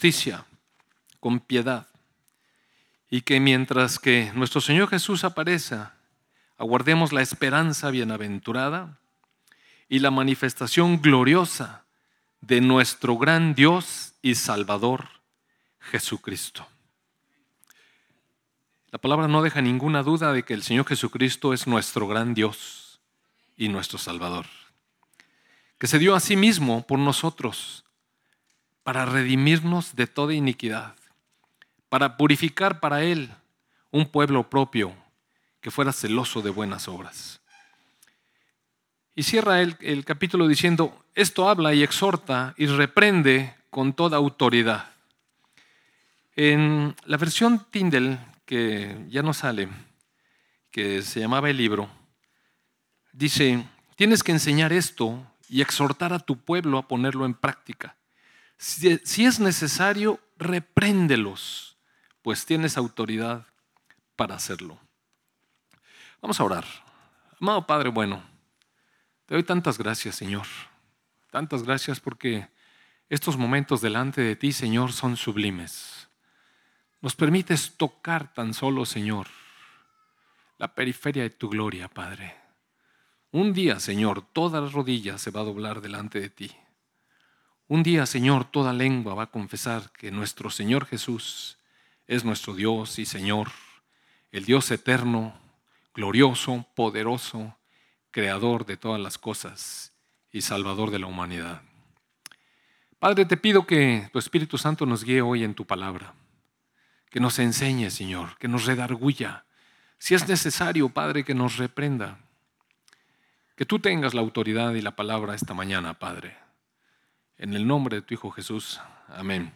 justicia, con piedad. Y que mientras que nuestro Señor Jesús aparezca, aguardemos la esperanza bienaventurada y la manifestación gloriosa de nuestro gran Dios y Salvador Jesucristo. La palabra no deja ninguna duda de que el Señor Jesucristo es nuestro gran Dios y nuestro Salvador, que se dio a sí mismo por nosotros para redimirnos de toda iniquidad, para purificar para Él un pueblo propio que fuera celoso de buenas obras. Y cierra el, capítulo diciendo, esto habla y exhorta y reprende con toda autoridad. En la versión Tyndale que ya no sale, que se llamaba el libro, dice, tienes que enseñar esto y exhortar a tu pueblo a ponerlo en práctica. Si, es necesario, repréndelos, pues tienes autoridad para hacerlo. Vamos a orar. Amado Padre bueno, te doy tantas gracias, Señor. Tantas gracias porque estos momentos delante de ti, Señor, son sublimes. Nos permites tocar tan solo, Señor, la periferia de tu gloria, Padre. Un día, Señor, toda rodilla se va a doblar delante de ti. Un día, Señor, toda lengua va a confesar que nuestro Señor Jesús es nuestro Dios y Señor, el Dios eterno, glorioso, poderoso, creador de todas las cosas y salvador de la humanidad. Padre, te pido que tu Espíritu Santo nos guíe hoy en tu palabra que nos enseñe, Señor, que nos redarguya. Si es necesario, Padre, que nos reprenda. Que tú tengas la autoridad y la palabra esta mañana, Padre. En el nombre de tu Hijo Jesús. Amén.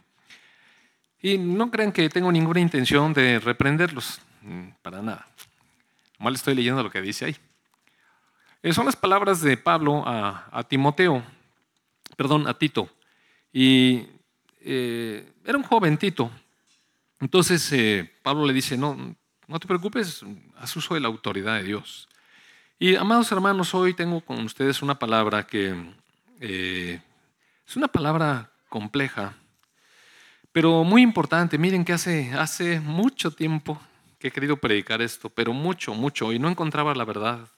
Y no crean que tengo ninguna intención de reprenderlos, mm, para nada. Mal estoy leyendo lo que dice ahí. Eh, son las palabras de Pablo a, Timoteo, perdón, a Tito. Y eh, era un joven Tito, entonces eh, Pablo le dice, no, no te preocupes, haz uso de la autoridad de Dios. Y amados hermanos, hoy tengo con ustedes una palabra que es una palabra compleja, pero muy importante. Miren que hace, mucho tiempo que he querido predicar esto, pero mucho, mucho, y no encontraba la verdad,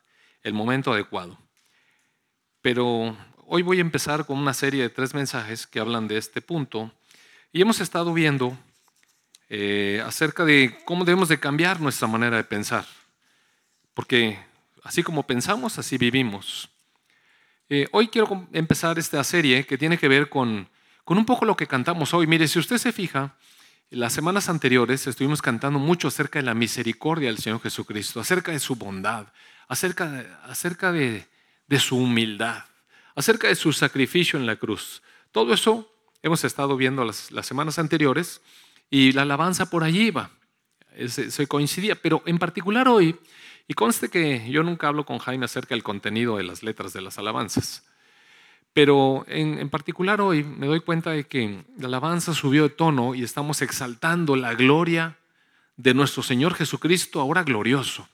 el momento adecuado. Pero hoy voy a empezar con una serie de tres mensajes que hablan de este punto, y hemos estado viendo eh, acerca de cómo debemos de cambiar nuestra manera de pensar. Porque así como pensamos, así vivimos. Eh, hoy quiero empezar esta serie que tiene que ver con, con un poco lo que cantamos hoy. Mire, si usted se fija, las semanas anteriores estuvimos cantando mucho acerca de la misericordia del Señor Jesucristo, acerca de su bondad, acerca, acerca de, de su humildad, acerca de su sacrificio en la cruz. Todo eso hemos estado viendo las, semanas anteriores y la alabanza por allí iba, se, coincidía, pero en particular hoy, y conste que yo nunca hablo con Jaime acerca del contenido de las letras de las alabanzas, pero en, particular hoy me doy cuenta de que la alabanza subió de tono y estamos exaltando la gloria de nuestro Señor Jesucristo, ahora glorioso.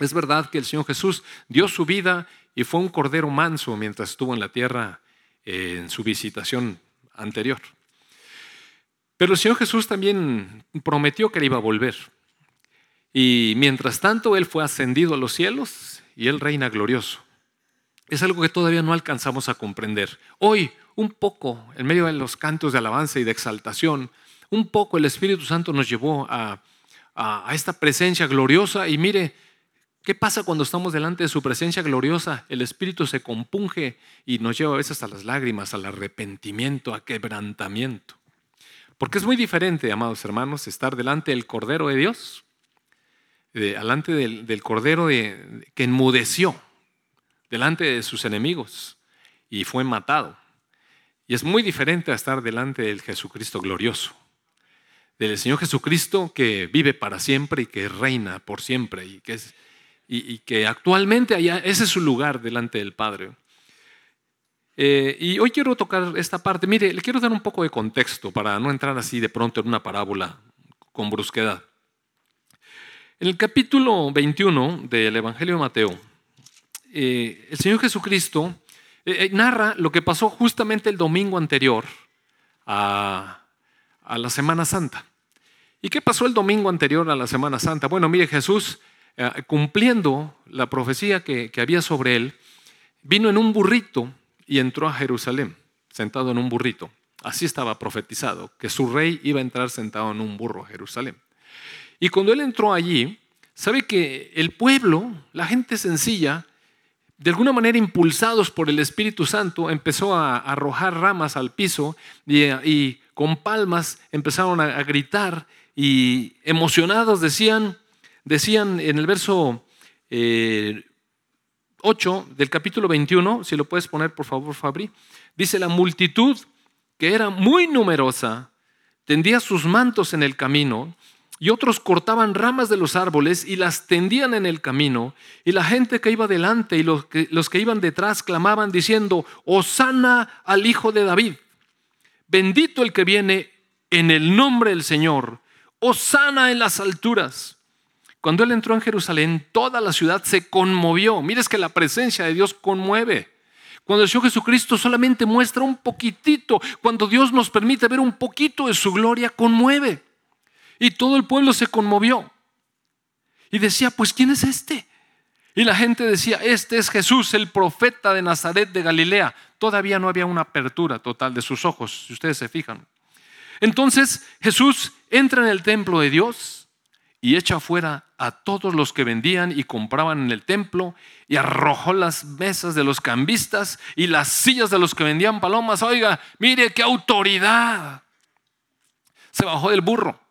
Es verdad que el Señor Jesús dio su vida y fue un cordero manso mientras estuvo en la tierra eh, en su visitación anterior. Pero el Señor Jesús también prometió que él iba a volver. Y mientras tanto, Él fue ascendido a los cielos y Él reina glorioso. Es algo que todavía no alcanzamos a comprender. Hoy, un poco, en medio de los cantos de alabanza y de exaltación, un poco el Espíritu Santo nos llevó a, a, esta presencia gloriosa y mire, ¿qué pasa cuando estamos delante de su presencia gloriosa? El Espíritu se compunge y nos lleva a veces a las lágrimas, al arrepentimiento, a quebrantamiento. Porque es muy diferente, amados hermanos, estar delante del Cordero de Dios, delante del, Cordero de, que enmudeció, delante de sus enemigos y fue matado. Y es muy diferente a estar delante del Jesucristo glorioso, del Señor Jesucristo que vive para siempre y que reina por siempre y que, actualmente ese es su lugar delante del Padre. Eh, y hoy quiero tocar esta parte. Mire, le quiero dar un poco de contexto para no entrar así de pronto en una parábola con brusquedad. En el capítulo 21 del Evangelio de Mateo, eh, el Señor Jesucristo eh, narra lo que pasó justamente el domingo anterior a, la Semana Santa. ¿Y qué pasó el domingo anterior a la Semana Santa? Bueno, mire, Jesús, eh, cumpliendo la profecía que, que había sobre él, vino en un burrito y entró a Jerusalén, sentado en un burrito. Así estaba profetizado, que su rey iba a entrar sentado en un burro a Jerusalén. Y cuando él entró allí, sabe que el pueblo, la gente sencilla, de alguna manera impulsados por el Espíritu Santo, empezó a arrojar ramas al piso y, con palmas empezaron a, gritar y emocionados decían, decían en el verso 8 eh, del capítulo 21, si lo puedes poner por favor Fabri, dice la multitud que era muy numerosa, tendía sus mantos en el camino y otros cortaban ramas de los árboles y las tendían en el camino, y la gente que iba delante y los que, iban detrás clamaban diciendo, Osana al Hijo de David, bendito el que viene en el nombre del Señor, Osana en las alturas. Cuando él entró en Jerusalén, toda la ciudad se conmovió. Mires que la presencia de Dios conmueve. Cuando el Señor Jesucristo solamente muestra un poquitito, cuando Dios nos permite ver un poquito de su gloria, conmueve. Y todo el pueblo se conmovió. Y decía, pues ¿quién es este? Y la gente decía, este es Jesús, el profeta de Nazaret de Galilea. Todavía no había una apertura total de sus ojos, si ustedes se fijan. Entonces Jesús entra en el templo de Dios y echa fuera a todos los que vendían y compraban en el templo y arrojó las mesas de los cambistas y las sillas de los que vendían palomas. Oiga, mire qué autoridad. Se bajó del burro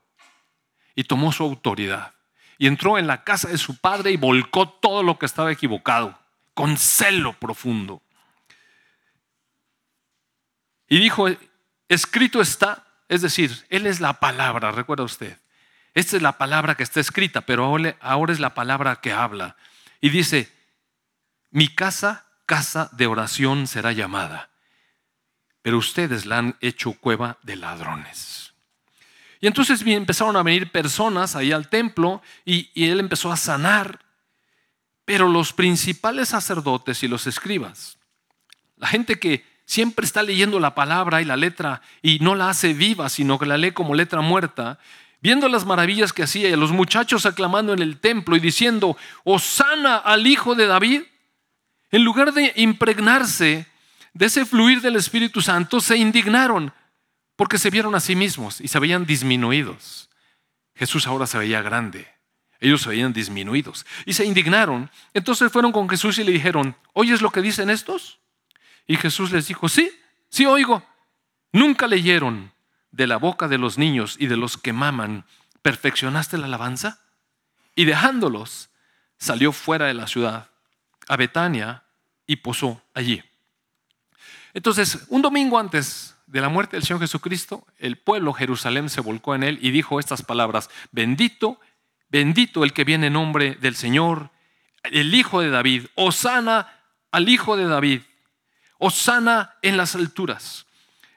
y tomó su autoridad. Y entró en la casa de su padre y volcó todo lo que estaba equivocado, con celo profundo. Y dijo, escrito está, es decir, Él es la palabra, recuerda usted. Esta es la palabra que está escrita, pero ahora es la palabra que habla. Y dice, mi casa, casa de oración será llamada, pero ustedes la han hecho cueva de ladrones. Y entonces empezaron a venir personas ahí al templo y, él empezó a sanar. Pero los principales sacerdotes y los escribas, la gente que siempre está leyendo la palabra y la letra y no la hace viva, sino que la lee como letra muerta, viendo las maravillas que hacía y los muchachos aclamando en el templo y diciendo, Osana al Hijo de David, en lugar de impregnarse de ese fluir del Espíritu Santo, se indignaron porque se vieron a sí mismos y se veían disminuidos. Jesús ahora se veía grande. Ellos se veían disminuidos y se indignaron. Entonces fueron con Jesús y le dijeron, ¿oyes lo que dicen estos? Y Jesús les dijo, sí, sí oigo. Nunca leyeron de la boca de los niños y de los que maman, ¿perfeccionaste la alabanza? Y dejándolos, salió fuera de la ciudad, a Betania, y posó allí. Entonces, un domingo antes de la muerte del Señor Jesucristo, el pueblo Jerusalén se volcó en él y dijo estas palabras, bendito, bendito el que viene en nombre del Señor, el Hijo de David, Osana al Hijo de David, Osana en las alturas.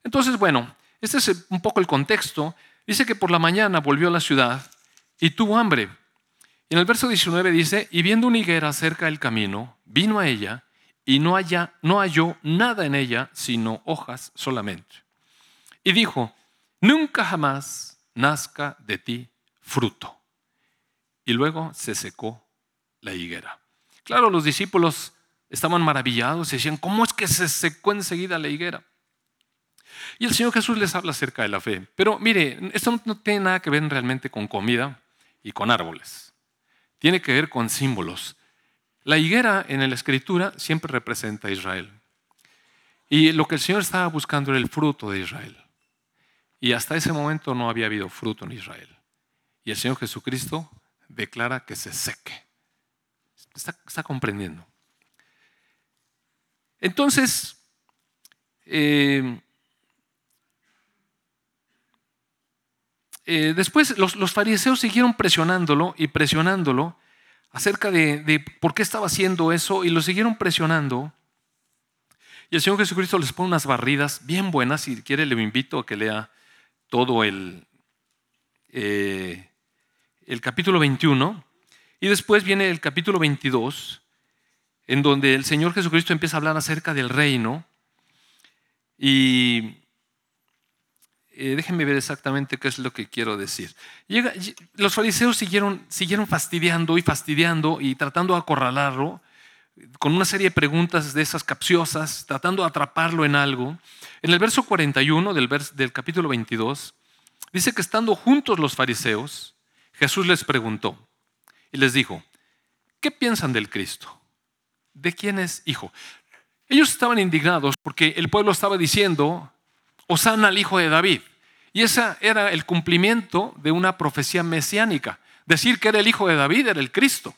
Entonces, bueno, este es un poco el contexto. Dice que por la mañana volvió a la ciudad y tuvo hambre. Y en el verso 19 dice, y viendo una higuera cerca del camino, vino a ella y no, haya, no halló nada en ella sino hojas solamente. Y dijo, nunca jamás nazca de ti fruto. Y luego se secó la higuera. Claro, los discípulos estaban maravillados y decían, ¿cómo es que se secó enseguida la higuera? Y el Señor Jesús les habla acerca de la fe. Pero mire, esto no tiene nada que ver realmente con comida y con árboles. Tiene que ver con símbolos. La higuera en la escritura siempre representa a Israel. Y lo que el Señor estaba buscando era el fruto de Israel. Y hasta ese momento no había habido fruto en Israel. Y el Señor Jesucristo declara que se seque. Está, comprendiendo. Entonces, eh, eh, después los, los, fariseos siguieron presionándolo y presionándolo acerca de, por qué estaba haciendo eso y lo siguieron presionando. Y el Señor Jesucristo les pone unas barridas bien buenas. Si quiere, le invito a que lea todo el, eh, el capítulo 21. Y después viene el capítulo 22, en donde el Señor Jesucristo empieza a hablar acerca del reino. Y eh, déjenme ver exactamente qué es lo que quiero decir. Los fariseos siguieron, siguieron fastidiando y fastidiando y tratando de acorralarlo con una serie de preguntas de esas capciosas, tratando de atraparlo en algo. En el verso 41 del, del capítulo 22, dice que estando juntos los fariseos, Jesús les preguntó y les dijo, ¿qué piensan del Cristo? ¿De quién es hijo? Ellos estaban indignados porque el pueblo estaba diciendo, Osana al hijo de David. Y ese era el cumplimiento de una profecía mesiánica. Decir que era el hijo de David era el Cristo.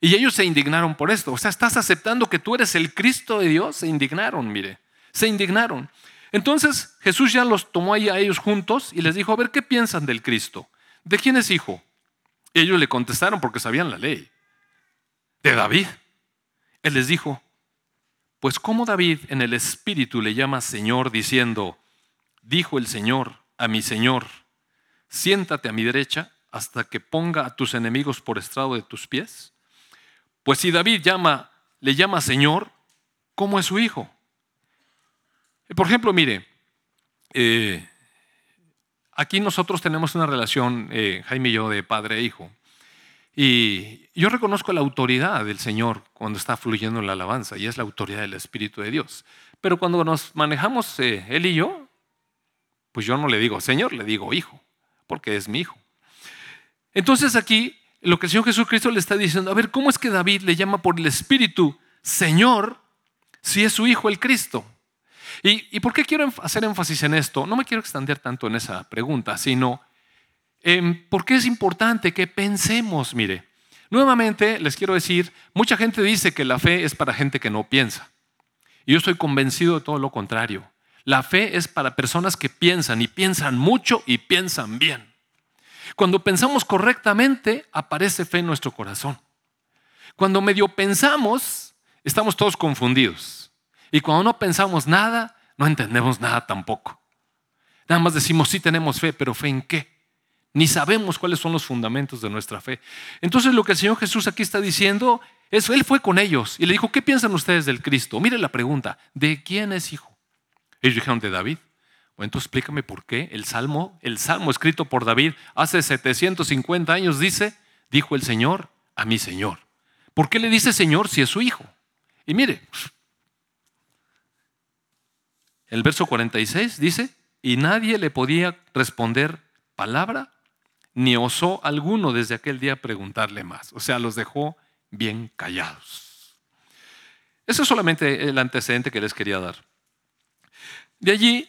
Y ellos se indignaron por esto. O sea, estás aceptando que tú eres el Cristo de Dios. Se indignaron, mire. Se indignaron. Entonces Jesús ya los tomó ahí a ellos juntos y les dijo, a ver, ¿qué piensan del Cristo? ¿De quién es hijo? ellos le contestaron porque sabían la ley. De David. Él les dijo, pues como David en el Espíritu le llama Señor diciendo, dijo el Señor a mi Señor, siéntate a mi derecha hasta que ponga a tus enemigos por estrado de tus pies. Pues si David llama, le llama Señor, ¿cómo es su hijo? Por ejemplo, mire, eh, aquí nosotros tenemos una relación, eh, Jaime y yo, de padre e hijo. Y yo reconozco la autoridad del Señor cuando está fluyendo en la alabanza, y es la autoridad del Espíritu de Dios. Pero cuando nos manejamos eh, él y yo, pues yo no le digo Señor, le digo hijo, porque es mi hijo. Entonces aquí lo que el Señor Jesucristo le está diciendo, a ver, ¿cómo es que David le llama por el Espíritu Señor si es su hijo el Cristo? ¿Y, y por qué quiero hacer énfasis en esto? No me quiero extender tanto en esa pregunta, sino Em, ¿Por qué es importante que pensemos? Mire, nuevamente les quiero decir, mucha gente dice que la fe es para gente que no piensa. Y yo estoy convencido de todo lo contrario. La fe es para personas que piensan y piensan mucho y piensan bien. Cuando pensamos correctamente, aparece fe en nuestro corazón. Cuando medio pensamos, estamos todos confundidos. Y cuando no pensamos nada, no entendemos nada tampoco. Nada más decimos, sí tenemos fe, pero fe en qué? Ni sabemos cuáles son los fundamentos de nuestra fe. Entonces lo que el Señor Jesús aquí está diciendo es, Él fue con ellos y le dijo, ¿qué piensan ustedes del Cristo? Mire la pregunta, ¿de quién es hijo? Ellos dijeron, de David. Bueno, entonces explícame por qué el Salmo, el Salmo escrito por David hace 750 años dice, dijo el Señor a mi Señor. ¿Por qué le dice Señor si es su hijo? Y mire, el verso 46 dice, y nadie le podía responder palabra ni osó alguno desde aquel día preguntarle más. O sea, los dejó bien callados. Eso es solamente el antecedente que les quería dar. De allí,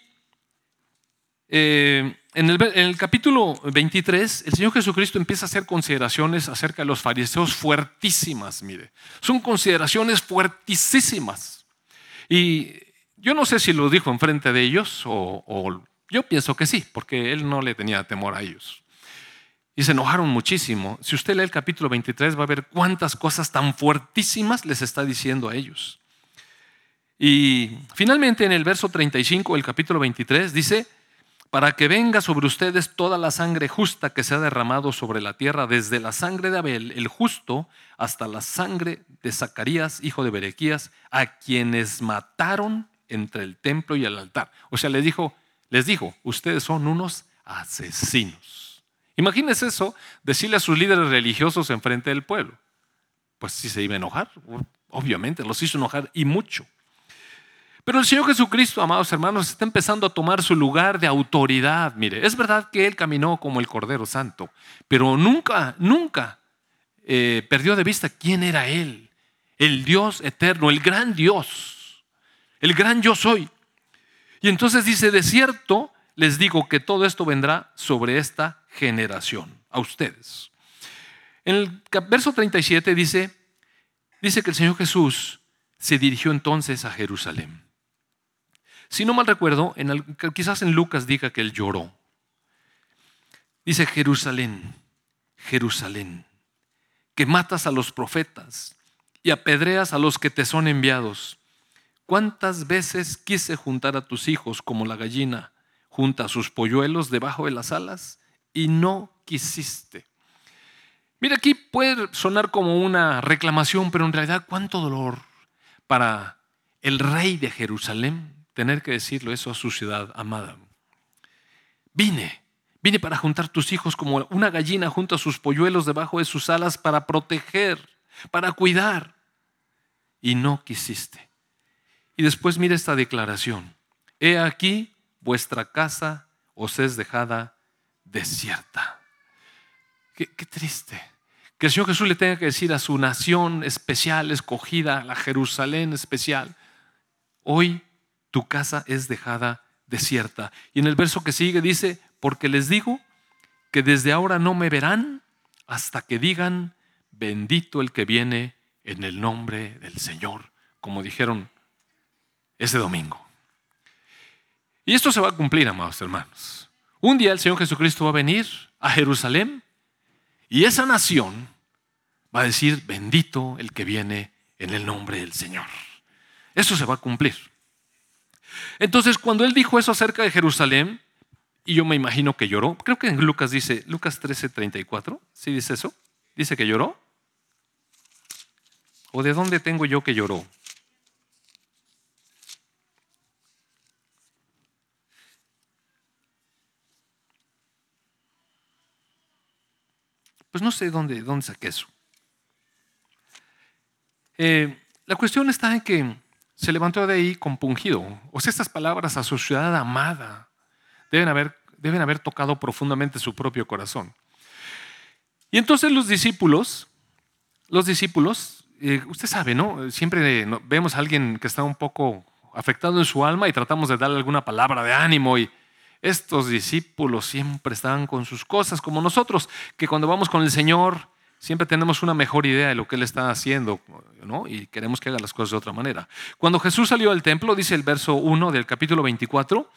eh, en, el, capítulo 23, el Señor Jesucristo empieza a hacer consideraciones acerca de los fariseos fuertísimas, mire. Son consideraciones fuertísimas. Y yo no sé si lo dijo enfrente de ellos o yo pienso que sí, porque él no le tenía temor a ellos. Y se enojaron muchísimo. Si usted lee el capítulo 23 va a ver cuántas cosas tan fuertísimas les está diciendo a ellos. Y finalmente en el verso 35 del capítulo 23 dice, para que venga sobre ustedes toda la sangre justa que se ha derramado sobre la tierra, desde la sangre de Abel, el justo, hasta la sangre de Zacarías, hijo de Berequías, a quienes mataron entre el templo y el altar. O sea, les dijo, les dijo, ustedes son unos asesinos. Imagínense eso, decirle a sus líderes religiosos en frente del pueblo. Pues sí se iba a enojar, obviamente, los hizo enojar y mucho. Pero el Señor Jesucristo, amados hermanos, está empezando a tomar su lugar de autoridad. Mire, es verdad que Él caminó como el Cordero Santo, pero nunca, nunca eh, perdió de vista quién era Él. El Dios eterno, el gran Dios, el gran yo soy. Y entonces dice, de cierto, les digo que todo esto vendrá sobre esta generación, a ustedes. En el verso 37 dice, dice que el Señor Jesús se dirigió entonces a Jerusalén. Si no mal recuerdo, quizás en Lucas diga que él lloró. Dice Jerusalén, Jerusalén, que matas a los profetas y apedreas a los que te son enviados. ¿Cuántas veces quise juntar a tus hijos como la gallina junta sus polluelos debajo de las alas y no quisiste. Mira, aquí puede sonar como una reclamación, pero en realidad cuánto dolor para el rey de Jerusalén tener que decirlo eso a su ciudad amada. vine, vine para juntar tus hijos como una gallina junta sus polluelos debajo de sus alas para proteger, para cuidar. Y no quisiste. Y después mire esta declaración. He aquí, vuestra casa os es dejada desierta. Qué, triste que el Señor Jesús le tenga que decir a su nación especial, escogida, la Jerusalén especial, hoy tu casa es dejada desierta. Y en el verso que sigue dice, porque les digo que desde ahora no me verán hasta que digan, bendito el que viene en el nombre del Señor, como dijeron ese domingo. Y esto se va a cumplir, amados hermanos. Un día el Señor Jesucristo va a venir a Jerusalén y esa nación va a decir, bendito el que viene en el nombre del Señor. Eso se va a cumplir. Entonces, cuando él dijo eso acerca de Jerusalén, y yo me imagino que lloró, creo que en Lucas dice, Lucas 13, 34, ¿sí dice eso? ¿Dice que lloró? ¿O de dónde tengo yo que lloró? Pues no sé dónde, dónde saqué eso. Eh, la cuestión está en que se levantó de ahí compungido. O sea, estas palabras a su ciudad amada deben haber, deben haber tocado profundamente su propio corazón. Y entonces los discípulos, los discípulos, eh, usted sabe, ¿no? Siempre vemos a alguien que está un poco afectado en su alma y tratamos de darle alguna palabra de ánimo y estos discípulos siempre estaban con sus cosas, como nosotros, que cuando vamos con el Señor siempre tenemos una mejor idea de lo que Él está haciendo ¿no? y queremos que haga las cosas de otra manera. Cuando Jesús salió del templo, dice el verso 1 del capítulo 24,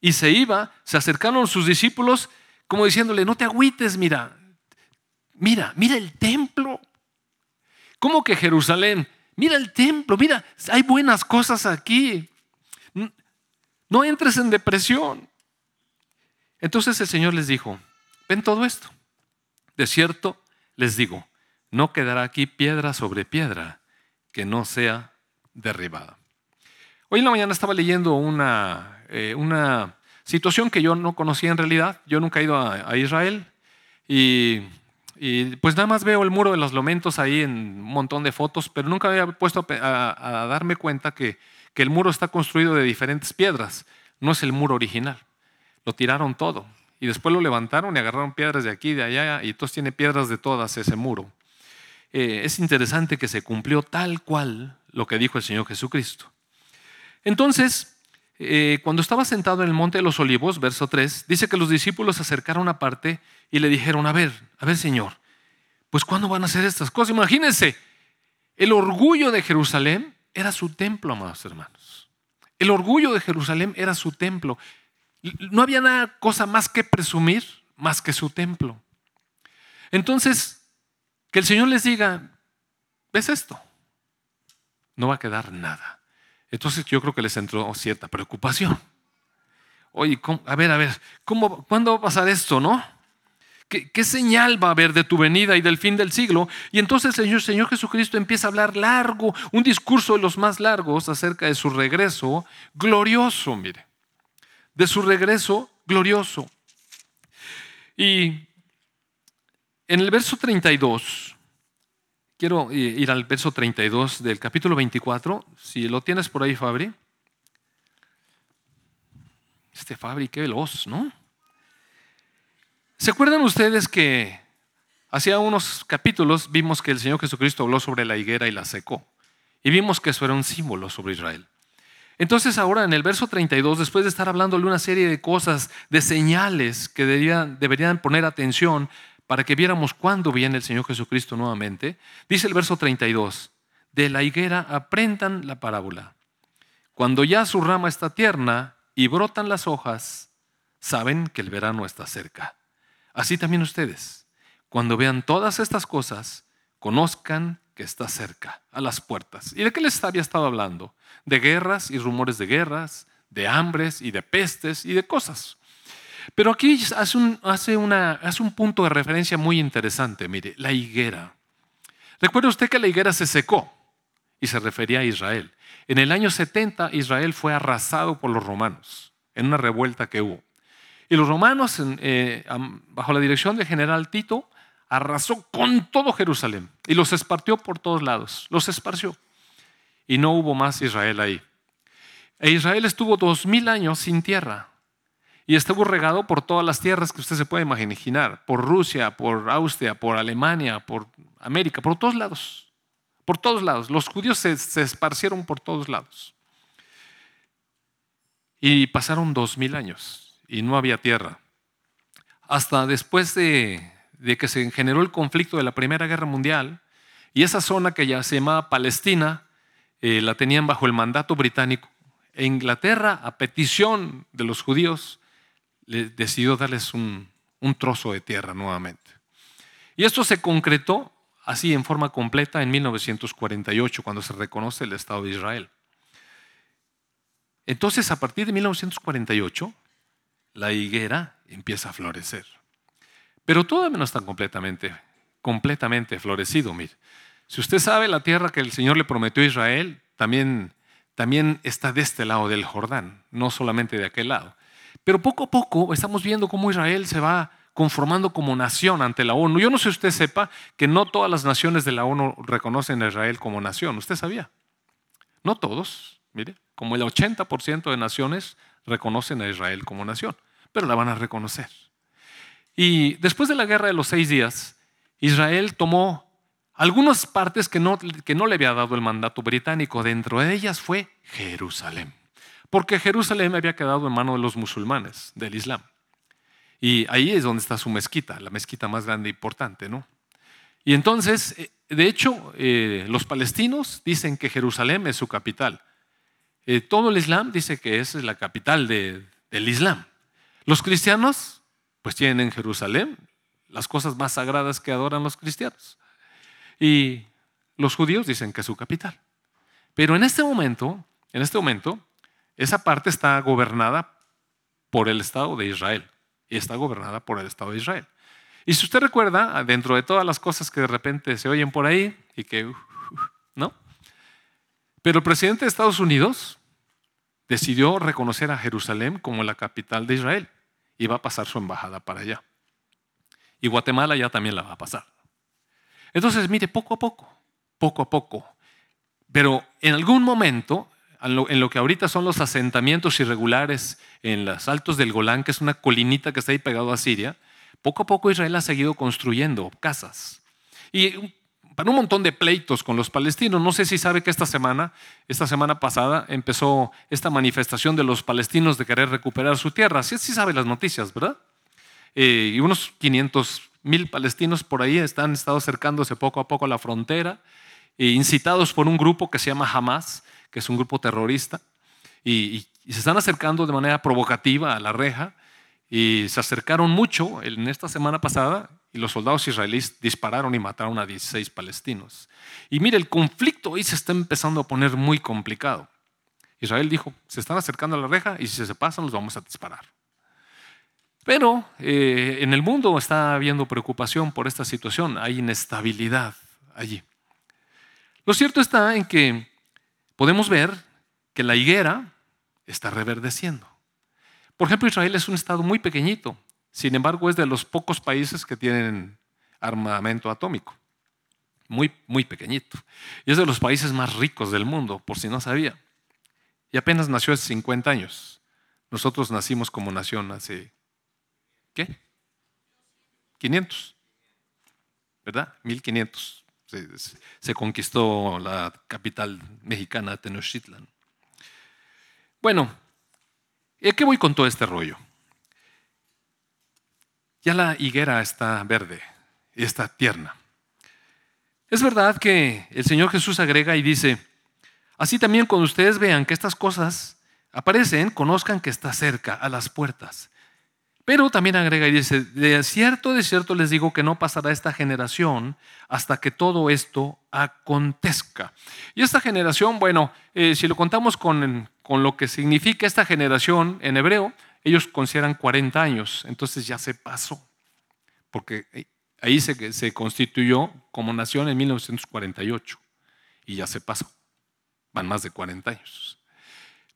y se iba, se acercaron sus discípulos como diciéndole, no te agüites, mira, mira, mira el templo. ¿Cómo que Jerusalén? Mira el templo, mira, hay buenas cosas aquí. No entres en depresión. Entonces el Señor les dijo, ven todo esto. De cierto, les digo, no quedará aquí piedra sobre piedra que no sea derribada. Hoy en la mañana estaba leyendo una, eh, una situación que yo no conocía en realidad. Yo nunca he ido a, Israel y, pues nada más veo el muro de los lamentos ahí en un montón de fotos, pero nunca había puesto a, a darme cuenta que, que el muro está construido de diferentes piedras. No es el muro original lo tiraron todo. Y después lo levantaron y agarraron piedras de aquí de allá, y entonces tiene piedras de todas ese muro. Eh, es interesante que se cumplió tal cual lo que dijo el Señor Jesucristo. Entonces, eh, cuando estaba sentado en el monte de los olivos, verso 3, dice que los discípulos se acercaron aparte y le dijeron, a ver, a ver Señor, pues ¿cuándo van a hacer estas cosas? Imagínense, el orgullo de Jerusalén era su templo, amados hermanos. El orgullo de Jerusalén era su templo. No había nada cosa más que presumir más que su templo. Entonces, que el Señor les diga, ¿ves esto? No va a quedar nada. Entonces yo creo que les entró cierta preocupación. Oye, a ver, a ver, ¿cómo, ¿cuándo va a pasar esto, no? ¿Qué, ¿Qué, señal va a haber de tu venida y del fin del siglo? Y entonces el Señor, Señor Jesucristo empieza a hablar largo, un discurso de los más largos acerca de su regreso glorioso, mire de su regreso glorioso. Y en el verso 32, quiero ir al verso 32 del capítulo 24, si lo tienes por ahí, Fabri. Este Fabri, qué veloz, ¿no? ¿Se acuerdan ustedes que hacía unos capítulos vimos que el Señor Jesucristo habló sobre la higuera y la secó? Y vimos que eso era un símbolo sobre Israel. Entonces ahora en el verso 32, después de estar hablándole una serie de cosas, de señales que deberían, deberían poner atención para que viéramos cuándo viene el Señor Jesucristo nuevamente, dice el verso 32, de la higuera aprendan la parábola. Cuando ya su rama está tierna y brotan las hojas, saben que el verano está cerca. Así también ustedes, cuando vean todas estas cosas, conozcan que está cerca, a las puertas. ¿Y de qué les había estado hablando? De guerras y rumores de guerras, de hambres y de pestes y de cosas. Pero aquí hace un, hace una, hace un punto de referencia muy interesante, mire, la higuera. Recuerde usted que la higuera se secó y se refería a Israel. En el año 70 Israel fue arrasado por los romanos en una revuelta que hubo. Y los romanos, eh, bajo la dirección del general Tito, arrasó con todo Jerusalén y los esparció por todos lados, los esparció. Y no hubo más Israel ahí. E Israel estuvo dos mil años sin tierra y estuvo regado por todas las tierras que usted se puede imaginar, por Rusia, por Austria, por Alemania, por América, por todos lados, por todos lados. Los judíos se, se esparcieron por todos lados. Y pasaron dos mil años y no había tierra. Hasta después de, que se generó el conflicto de la Primera Guerra Mundial, y esa zona que ya se llamaba Palestina, eh, la tenían bajo el mandato británico. E Inglaterra, a petición de los judíos, decidió darles un, un trozo de tierra nuevamente. Y esto se concretó así en forma completa en 1948, cuando se reconoce el Estado de Israel. Entonces, a partir de 1948, la higuera empieza a florecer. Pero todavía no está completamente, completamente florecido. Mire. Si usted sabe, la tierra que el Señor le prometió a Israel también, también está de este lado del Jordán, no solamente de aquel lado. Pero poco a poco estamos viendo cómo Israel se va conformando como nación ante la ONU. Yo no sé si usted sepa que no todas las naciones de la ONU reconocen a Israel como nación. ¿Usted sabía? No todos, mire, como el 80% de naciones reconocen a Israel como nación, pero la van a reconocer. Y después de la guerra de los seis días, Israel tomó algunas partes que no, que no le había dado el mandato británico. Dentro de ellas fue Jerusalén. Porque Jerusalén había quedado en manos de los musulmanes, del Islam. Y ahí es donde está su mezquita, la mezquita más grande e importante, ¿no? Y entonces, eh, de hecho, eh, los palestinos dicen que Jerusalén es su capital. Eh, todo el Islam dice que es la capital del Islam. Los cristianos pues tienen en Jerusalén las cosas más sagradas que adoran los cristianos. Y los judíos dicen que es su capital. Pero en este momento, en este momento, esa parte está gobernada por el Estado de Israel y está gobernada por el Estado de Israel. Y si usted recuerda, dentro de todas las cosas que de repente se oyen por ahí y que, ¿no? Pero el presidente de Estados Unidos decidió reconocer a Jerusalén como la capital de Israel y va a pasar su embajada para allá. Y Guatemala ya también la va a pasar. Entonces, mire, poco a poco, poco a poco. Pero en algún momento, en lo, que ahorita son los asentamientos irregulares en los altos del Golán, que es una colinita que está ahí pegado a Siria, poco a poco Israel ha seguido construyendo casas. Y para un montón de pleitos con los palestinos. No sé si sabe que esta semana, esta semana pasada, empezó esta manifestación de los palestinos de querer recuperar su tierra. Sí, sí sabe las noticias, ¿verdad? Eh, y unos 500 mil palestinos por ahí están estado acercándose poco a poco a la frontera, e incitados por un grupo que se llama Hamas, que es un grupo terrorista, y se están acercando de manera provocativa a la reja. Y se acercaron mucho en esta semana pasada y los soldados israelíes dispararon y mataron a 16 palestinos. Y mire, el conflicto hoy se está empezando a poner muy complicado. Israel dijo, se están acercando a la reja y si se pasan los vamos a disparar. Pero eh, en el mundo está habiendo preocupación por esta situación, hay inestabilidad allí. Lo cierto está en que podemos ver que la higuera está reverdeciendo. Por ejemplo, Israel es un estado muy pequeñito, sin embargo, es de los pocos países que tienen armamento atómico. Muy, muy pequeñito. Y es de los países más ricos del mundo, por si no sabía. Y apenas nació hace 50 años. Nosotros nacimos como nación hace, ¿qué? 500. ¿Verdad? 1500. Se, se conquistó la capital mexicana, Tenochtitlan. Bueno, ¿y qué voy con todo este rollo? Ya la higuera está verde y está tierna. Es verdad que el Señor Jesús agrega y dice, así también cuando ustedes vean que estas cosas aparecen, conozcan que está cerca, a las puertas. Pero también agrega y dice, de cierto, de cierto les digo que no pasará esta generación hasta que todo esto acontezca. Y esta generación, bueno, eh, si lo contamos con, con lo que significa esta generación en hebreo, ellos consideran 40 años, entonces ya se pasó, porque ahí se, constituyó como nación en 1948 y ya se pasó, van más de 40 años.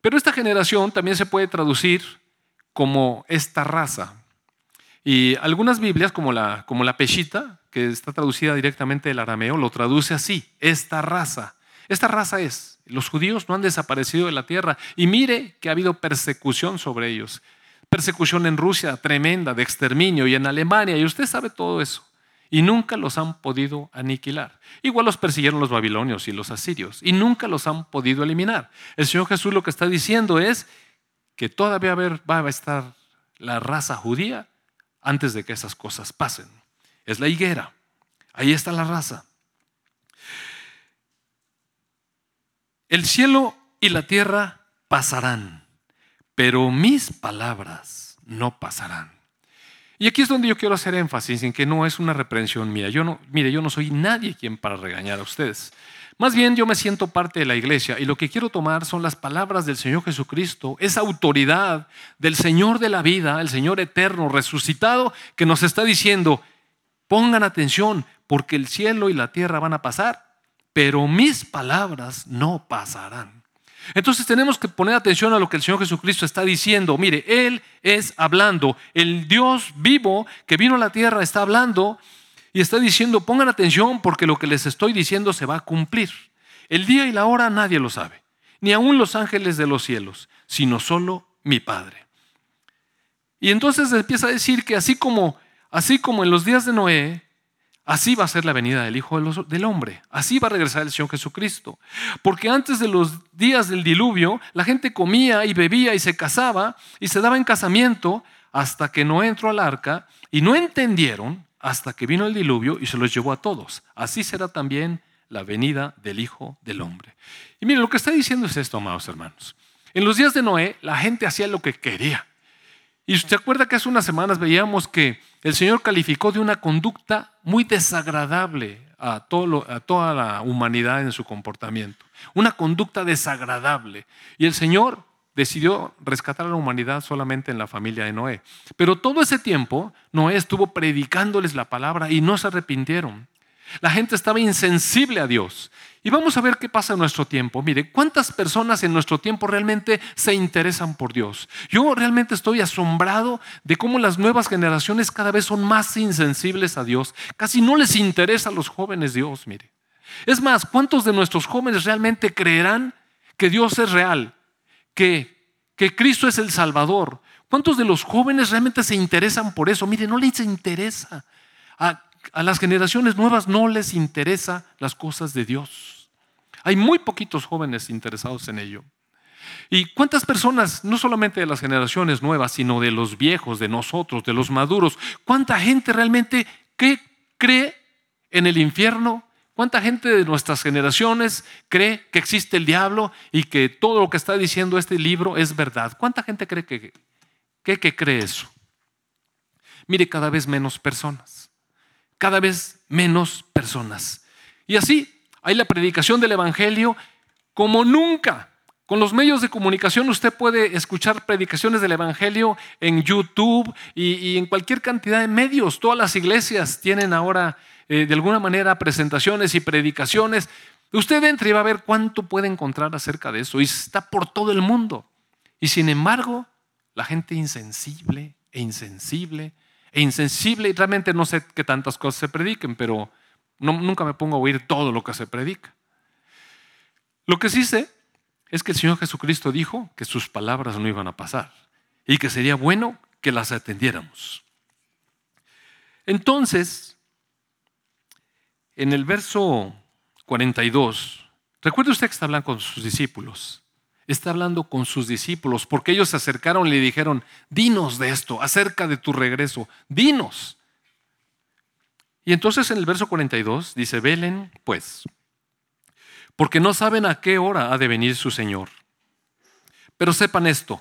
Pero esta generación también se puede traducir como esta raza. Y algunas Biblias, como la, como la Peshita, que está traducida directamente del arameo, lo traduce así, esta raza. Esta raza es, los judíos no han desaparecido de la tierra y mire que ha habido persecución sobre ellos. Persecución en Rusia tremenda, de exterminio, y en Alemania, y usted sabe todo eso. Y nunca los han podido aniquilar. Igual los persiguieron los babilonios y los asirios, y nunca los han podido eliminar. El Señor Jesús lo que está diciendo es que todavía va a estar la raza judía antes de que esas cosas pasen. Es la higuera. Ahí está la raza. El cielo y la tierra pasarán, pero mis palabras no pasarán. Y aquí es donde yo quiero hacer énfasis en que no es una reprensión mía. Yo no, mire, yo no soy nadie quien para regañar a ustedes. Más bien yo me siento parte de la iglesia y lo que quiero tomar son las palabras del Señor Jesucristo, esa autoridad del Señor de la vida, el Señor eterno, resucitado, que nos está diciendo, pongan atención porque el cielo y la tierra van a pasar, pero mis palabras no pasarán. Entonces tenemos que poner atención a lo que el Señor Jesucristo está diciendo. Mire, Él es hablando. El Dios vivo que vino a la tierra está hablando y está diciendo, pongan atención porque lo que les estoy diciendo se va a cumplir. El día y la hora nadie lo sabe, ni aun los ángeles de los cielos, sino solo mi Padre. Y entonces empieza a decir que así como, así como en los días de Noé, Así va a ser la venida del Hijo del Hombre. Así va a regresar el Señor Jesucristo. Porque antes de los días del diluvio, la gente comía y bebía y se casaba y se daba en casamiento hasta que no entró al arca y no entendieron hasta que vino el diluvio y se los llevó a todos. Así será también la venida del Hijo del Hombre. Y miren, lo que está diciendo es esto, amados hermanos. En los días de Noé, la gente hacía lo que quería. Y se acuerda que hace unas semanas veíamos que el Señor calificó de una conducta muy desagradable a, a toda la humanidad en su comportamiento. Una conducta desagradable. Y el Señor decidió rescatar a la humanidad solamente en la familia de Noé. Pero todo ese tiempo Noé estuvo predicándoles la palabra y no se arrepintieron. La gente estaba insensible a Dios. Y vamos a ver qué pasa en nuestro tiempo. Mire, ¿cuántas personas en nuestro tiempo realmente se interesan por Dios? Yo realmente estoy asombrado de cómo las nuevas generaciones cada vez son más insensibles a Dios. Casi no les interesa a los jóvenes Dios, mire. Es más, ¿cuántos de nuestros jóvenes realmente creerán que Dios es real? Que, que Cristo es el Salvador. ¿Cuántos de los jóvenes realmente se interesan por eso? Mire, no les interesa. A, a las generaciones nuevas no les interesa las cosas de Dios. Hay muy poquitos jóvenes interesados en ello. ¿Y cuántas personas, no solamente de las generaciones nuevas, sino de los viejos, de nosotros, de los maduros, cuánta gente realmente cree en el infierno? ¿Cuánta gente de nuestras generaciones cree que existe el diablo y que todo lo que está diciendo este libro es verdad? ¿Cuánta gente cree que, que cree eso? Mire, cada vez menos personas cada vez menos personas. Y así hay la predicación del Evangelio como nunca. Con los medios de comunicación usted puede escuchar predicaciones del Evangelio en YouTube y, en cualquier cantidad de medios. Todas las iglesias tienen ahora eh, de alguna manera presentaciones y predicaciones. Usted entra y va a ver cuánto puede encontrar acerca de eso. Y está por todo el mundo. Y sin embargo, la gente insensible e insensible e insensible y realmente no sé qué tantas cosas se prediquen, pero nunca me pongo a oír todo lo que se predica. Lo que sí sé es que el Señor Jesucristo dijo que sus palabras no iban a pasar y que sería bueno que las atendiéramos. Entonces, en el verso 42, recuerde usted que está hablando con sus discípulos está hablando con sus discípulos, porque ellos se acercaron y le dijeron, dinos de esto, acerca de tu regreso, dinos. Y entonces en el verso 42 dice, velen pues, porque no saben a qué hora ha de venir su Señor. Pero sepan esto,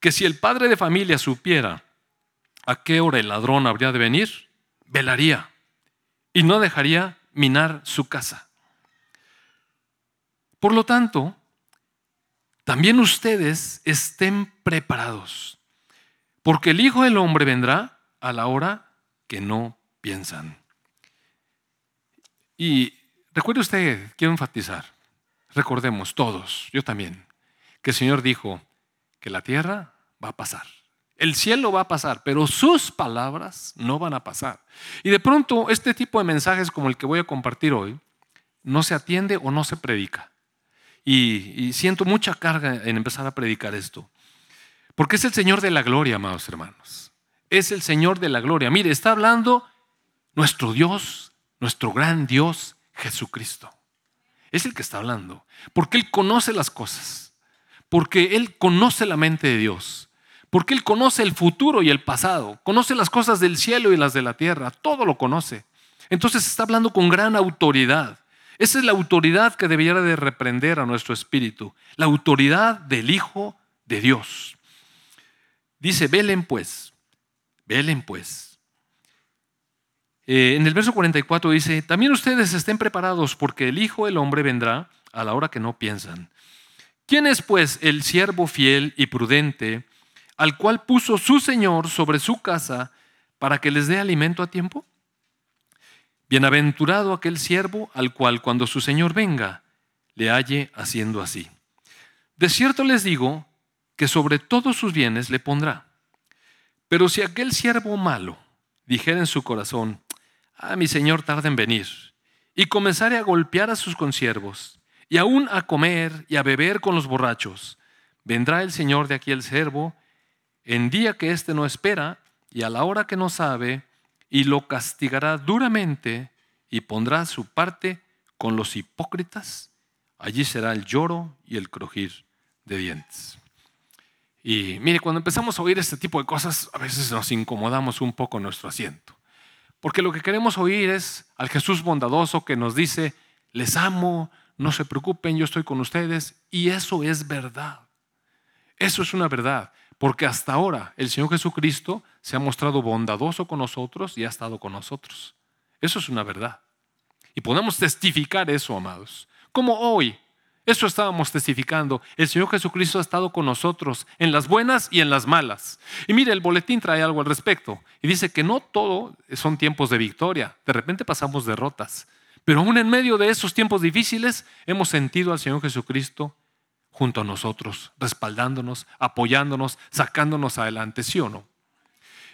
que si el padre de familia supiera a qué hora el ladrón habría de venir, velaría y no dejaría minar su casa. Por lo tanto, también ustedes estén preparados, porque el Hijo del Hombre vendrá a la hora que no piensan. Y recuerde usted, quiero enfatizar, recordemos todos, yo también, que el Señor dijo que la tierra va a pasar, El cielo va a pasar, pero sus palabras no van a pasar. Y de pronto este tipo de mensajes como el que voy a compartir hoy no se atiende o no se predica. Y, siento mucha carga en empezar a predicar esto. Porque es el Señor de la gloria, amados hermanos. Es el Señor de la gloria. Mire, está hablando nuestro Dios, nuestro gran Dios, Jesucristo. Es el que está hablando. Porque Él conoce las cosas. Porque Él conoce la mente de Dios. Porque Él conoce el futuro y el pasado. Conoce las cosas del cielo y las de la tierra. Todo lo conoce. Entonces está hablando con gran autoridad. Esa es la autoridad que debería de reprender a nuestro espíritu, la autoridad del Hijo de Dios. Dice, velen pues, velen pues. Eh, en el verso 44 dice, también ustedes estén preparados porque el Hijo del Hombre vendrá a la hora que no piensan. ¿Quién es pues el siervo fiel y prudente al cual puso su Señor sobre su casa para que les dé alimento a tiempo? Bienaventurado aquel siervo al cual cuando su Señor venga le halle haciendo así. De cierto les digo que sobre todos sus bienes le pondrá. Pero si aquel siervo malo dijera en su corazón, ah, mi Señor tarda en venir, y comenzare a golpear a sus consiervos, y aún a comer y a beber con los borrachos, vendrá el Señor de aquel siervo en día que éste no espera y a la hora que no sabe, y lo castigará duramente y pondrá su parte con los hipócritas. Allí será el lloro y el crujir de dientes. Y mire, cuando empezamos a oír este tipo de cosas, a veces nos incomodamos un poco nuestro asiento. Porque lo que queremos oír es al Jesús bondadoso que nos dice, les amo, no se preocupen, yo estoy con ustedes. Y eso es verdad. Eso es una verdad. Porque hasta ahora el Señor Jesucristo se ha mostrado bondadoso con nosotros y ha estado con nosotros. Eso es una verdad. Y podemos testificar eso, amados. Como hoy, eso estábamos testificando. El Señor Jesucristo ha estado con nosotros en las buenas y en las malas. Y mire, el boletín trae algo al respecto. Y dice que no todo son tiempos de victoria. De repente pasamos derrotas. Pero aún en medio de esos tiempos difíciles hemos sentido al Señor Jesucristo junto a nosotros, respaldándonos, apoyándonos, sacándonos adelante, ¿sí o no?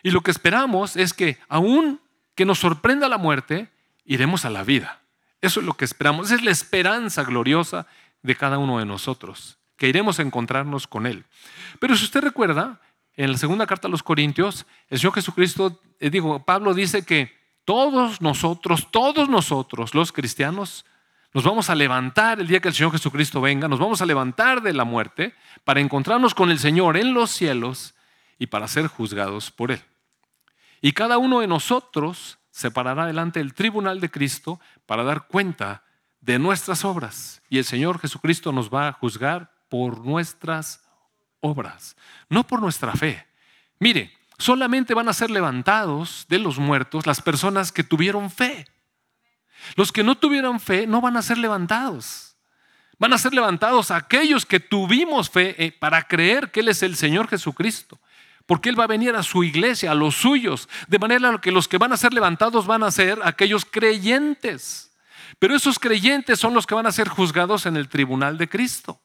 Y lo que esperamos es que aún que nos sorprenda la muerte, iremos a la vida. Eso es lo que esperamos, Esa es la esperanza gloriosa de cada uno de nosotros, que iremos a encontrarnos con Él. Pero si usted recuerda, en la segunda carta a los Corintios, el Señor Jesucristo, eh, Pablo dice que todos nosotros, todos nosotros, los cristianos, nos vamos a levantar el día que el Señor Jesucristo venga, nos vamos a levantar de la muerte para encontrarnos con el Señor en los cielos y para ser juzgados por Él. Y cada uno de nosotros se parará delante del tribunal de Cristo para dar cuenta de nuestras obras. Y el Señor Jesucristo nos va a juzgar por nuestras obras, no por nuestra fe. Mire, solamente van a ser levantados de los muertos las personas que tuvieron fe. Los que no tuvieron fe no van a ser levantados. Van a ser levantados aquellos que tuvimos fe eh, para creer que Él es el Señor Jesucristo. Porque Él va a venir a su iglesia, a los suyos, de manera que los que van a ser levantados van a ser aquellos creyentes. Pero esos creyentes son los que van a ser juzgados en el tribunal de Cristo.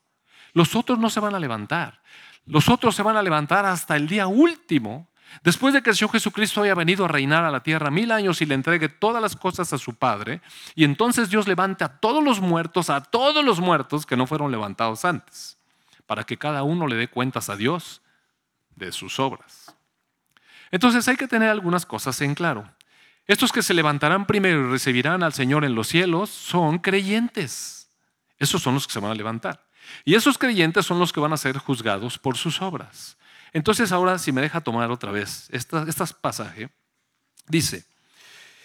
Los otros no se van a levantar. Los otros se van a levantar hasta el día último Después de que el Señor Jesucristo haya venido a reinar a la tierra mil años y le entregue todas las cosas a su Padre, y entonces Dios levante a todos los muertos, a todos los muertos que no fueron levantados antes, para que cada uno le dé cuentas a Dios de sus obras. Entonces hay que tener algunas cosas en claro. Estos que se levantarán primero y recibirán al Señor en los cielos son creyentes. Esos son los que se van a levantar. Y esos creyentes son los que van a ser juzgados por sus obras. Entonces ahora, si me deja tomar otra vez este pasaje, dice,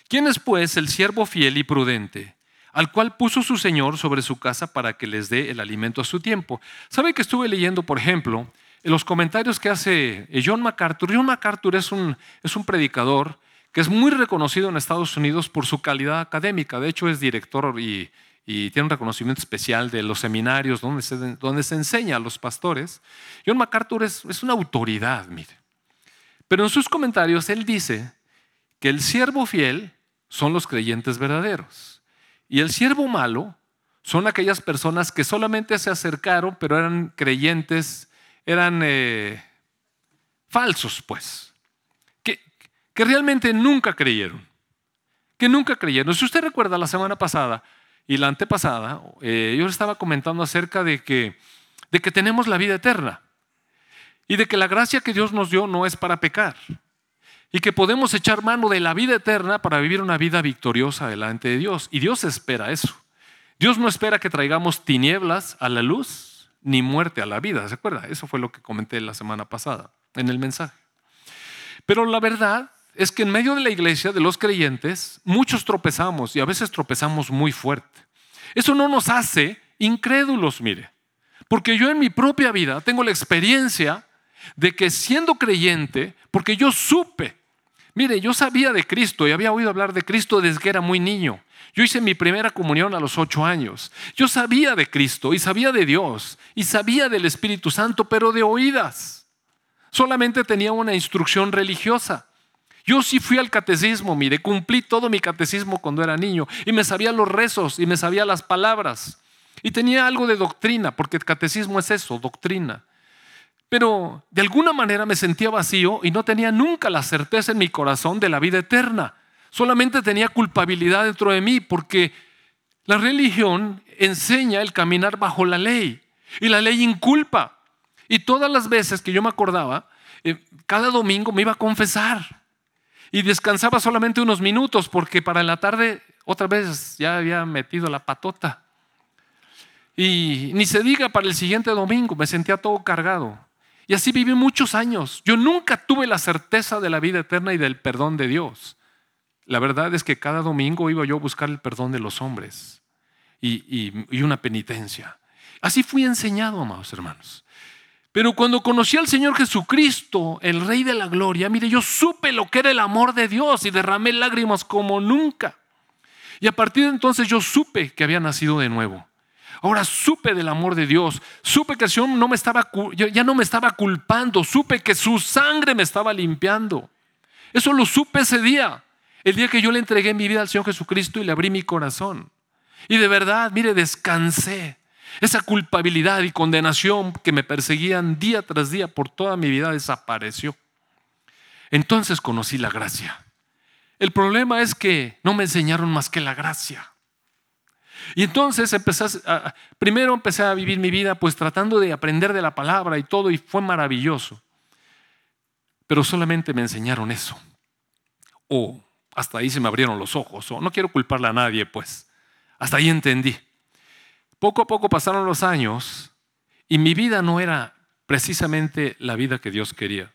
¿quién es pues el siervo fiel y prudente? al cual puso su Señor sobre su casa para que les dé el alimento a su tiempo. ¿Sabe que estuve leyendo, por ejemplo, en los comentarios que hace John MacArthur? John MacArthur es un, es un predicador que es muy reconocido en Estados Unidos por su calidad académica. De hecho, es director y, y tiene un reconocimiento especial de los seminarios donde se, donde se enseña a los pastores. John MacArthur es, es una autoridad, mire. Pero en sus comentarios él dice que el siervo fiel son los creyentes verdaderos y el siervo malo son aquellas personas que solamente se acercaron, pero eran creyentes, eran eh, falsos, pues, que realmente nunca creyeron, que nunca creyeron. Si usted recuerda la semana pasada y la antepasada, eh, yo estaba comentando acerca de que, de que tenemos la vida eterna y de que la gracia que Dios nos dio no es para pecar y que podemos echar mano de la vida eterna para vivir una vida victoriosa delante de Dios. Y Dios espera eso. Dios no espera que traigamos tinieblas a la luz ni muerte a la vida, ¿se acuerda? Eso fue lo que comenté la semana pasada en el mensaje. Pero la verdad es que en medio de la iglesia, de los creyentes, muchos tropezamos y a veces tropezamos muy fuerte. Eso no nos hace incrédulos, mire. Porque yo en mi propia vida tengo la experiencia de que siendo creyente, porque yo supe, mire, yo sabía de Cristo y había oído hablar de Cristo desde que era muy niño. Yo hice mi primera comunión a los ocho años. Yo sabía de Cristo y sabía de Dios y sabía del Espíritu Santo, pero de oídas. Solamente tenía una instrucción religiosa. Yo sí fui al catecismo, mire, cumplí todo mi catecismo cuando era niño y me sabía los rezos y me sabía las palabras. Y tenía algo de doctrina, porque el catecismo es eso, doctrina. Pero de alguna manera me sentía vacío y no tenía nunca la certeza en mi corazón de la vida eterna. Solamente tenía culpabilidad dentro de mí porque la religión enseña el caminar bajo la ley y la ley inculpa. Y todas las veces que yo me acordaba, eh, cada domingo me iba a confesar y descansaba solamente unos minutos porque para la tarde otra vez ya había metido la patota. Y ni se diga para el siguiente domingo, me sentía todo cargado. Y así viví muchos años. Yo nunca tuve la certeza de la vida eterna y del perdón de Dios. La verdad es que cada domingo iba yo a buscar el perdón de los hombres y, una penitencia. Así fui enseñado, amados hermanos. Pero cuando conocí al Señor Jesucristo, el Rey de la Gloria, mire, yo supe lo que era el amor de Dios y derramé lágrimas como nunca. Y a partir de entonces yo supe que había nacido de nuevo. Ahora supe del amor de Dios, supe que el Señor no me estaba, ya no me estaba culpando, supe que su sangre me estaba limpiando. Eso lo supe ese día, el día que yo le entregué mi vida al Señor Jesucristo y le abrí mi corazón. Y de verdad, mire, descansé. Esa culpabilidad y condenación que me perseguían día tras día por toda mi vida desapareció. Entonces conocí la gracia. El problema es que no me enseñaron más que la gracia. Y entonces empecé primero empecé a vivir mi vida pues tratando de aprender de la palabra y todo y fue maravilloso. Pero solamente me enseñaron eso. O hasta ahí se me abrieron los ojos. O no quiero culparle a nadie pues. Hasta ahí entendí. Poco a poco pasaron los años y mi vida no era precisamente la vida que Dios quería.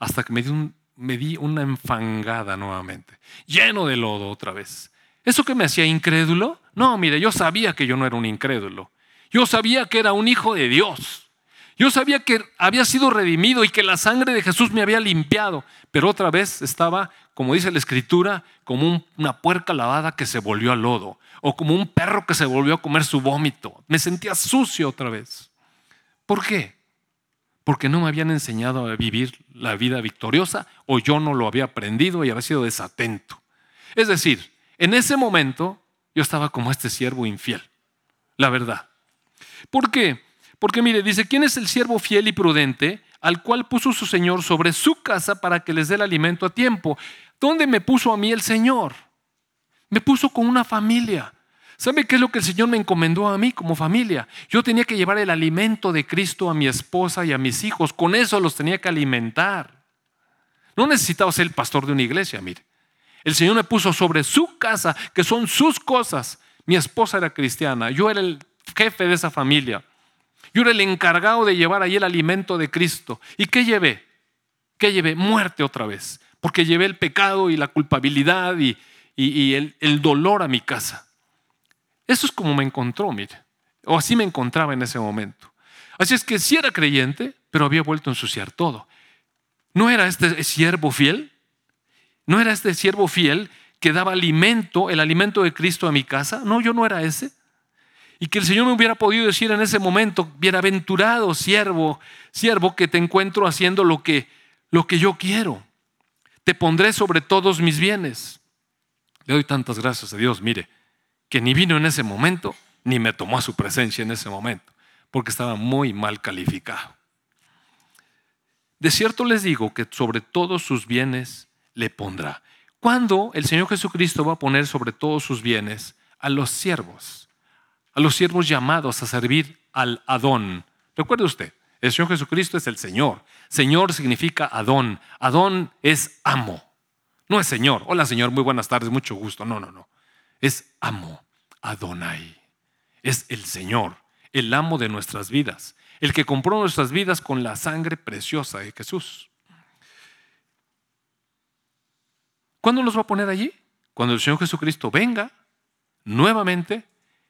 Hasta que me di, una enfangada nuevamente. Lleno de lodo otra vez ¿Eso que me hacía incrédulo? No, mire, yo sabía que yo no era un incrédulo. Yo sabía que era un hijo de Dios. Yo sabía que había sido redimido y que la sangre de Jesús me había limpiado. Pero otra vez estaba, como dice la escritura, como una puerca lavada que se volvió a lodo. O como un perro que se volvió a comer su vómito. Me sentía sucio otra vez. ¿Por qué? Porque no me habían enseñado a vivir la vida victoriosa o yo no lo había aprendido y había sido desatento. Es decir, en ese momento yo estaba como este siervo infiel, la verdad. ¿Por qué? Porque mire, dice, ¿quién es el siervo fiel y prudente al cual puso su Señor sobre su casa para que les dé el alimento a tiempo? ¿Dónde me puso a mí el Señor? Me puso con una familia. ¿Sabe qué es lo que el Señor me encomendó a mí como familia? Yo tenía que llevar el alimento de Cristo a mi esposa y a mis hijos. Con eso los tenía que alimentar. No necesitaba ser el pastor de una iglesia, mire. El Señor me puso sobre su casa, que son sus cosas. Mi esposa era cristiana, yo era el jefe de esa familia. Yo era el encargado de llevar ahí el alimento de Cristo. ¿Y qué llevé? ¿Qué llevé? Muerte otra vez. Porque llevé el pecado y la culpabilidad y, el, el dolor a mi casa. Eso es como me encontró, mire. O así me encontraba en ese momento. Así es que sí era creyente, pero había vuelto a ensuciar todo. ¿No era este siervo fiel? ¿No era este siervo fiel que daba alimento, el alimento de Cristo a mi casa? No, yo no era ese. Y que el Señor me hubiera podido decir en ese momento, bienaventurado siervo, siervo que te encuentro haciendo lo que, lo que yo quiero. Te pondré sobre todos mis bienes. Le doy tantas gracias a Dios, mire, que ni vino en ese momento, ni me tomó a su presencia en ese momento, porque estaba muy mal calificado. de cierto les digo que sobre todos sus bienes le pondrá. ¿Cuándo el Señor Jesucristo va a poner sobre todos sus bienes a los siervos? A los siervos llamados a servir al Adón. Recuerde usted, el Señor Jesucristo es el Señor. Señor significa Adón. Adón es amo. No es Señor. Hola Señor, muy buenas tardes, mucho gusto. No, no, no. Es amo. Adonai. Es el Señor, el amo de nuestras vidas, el que compró nuestras vidas con la sangre preciosa de Jesús. ¿Cuándo los va a poner allí? Cuando el Señor Jesucristo venga nuevamente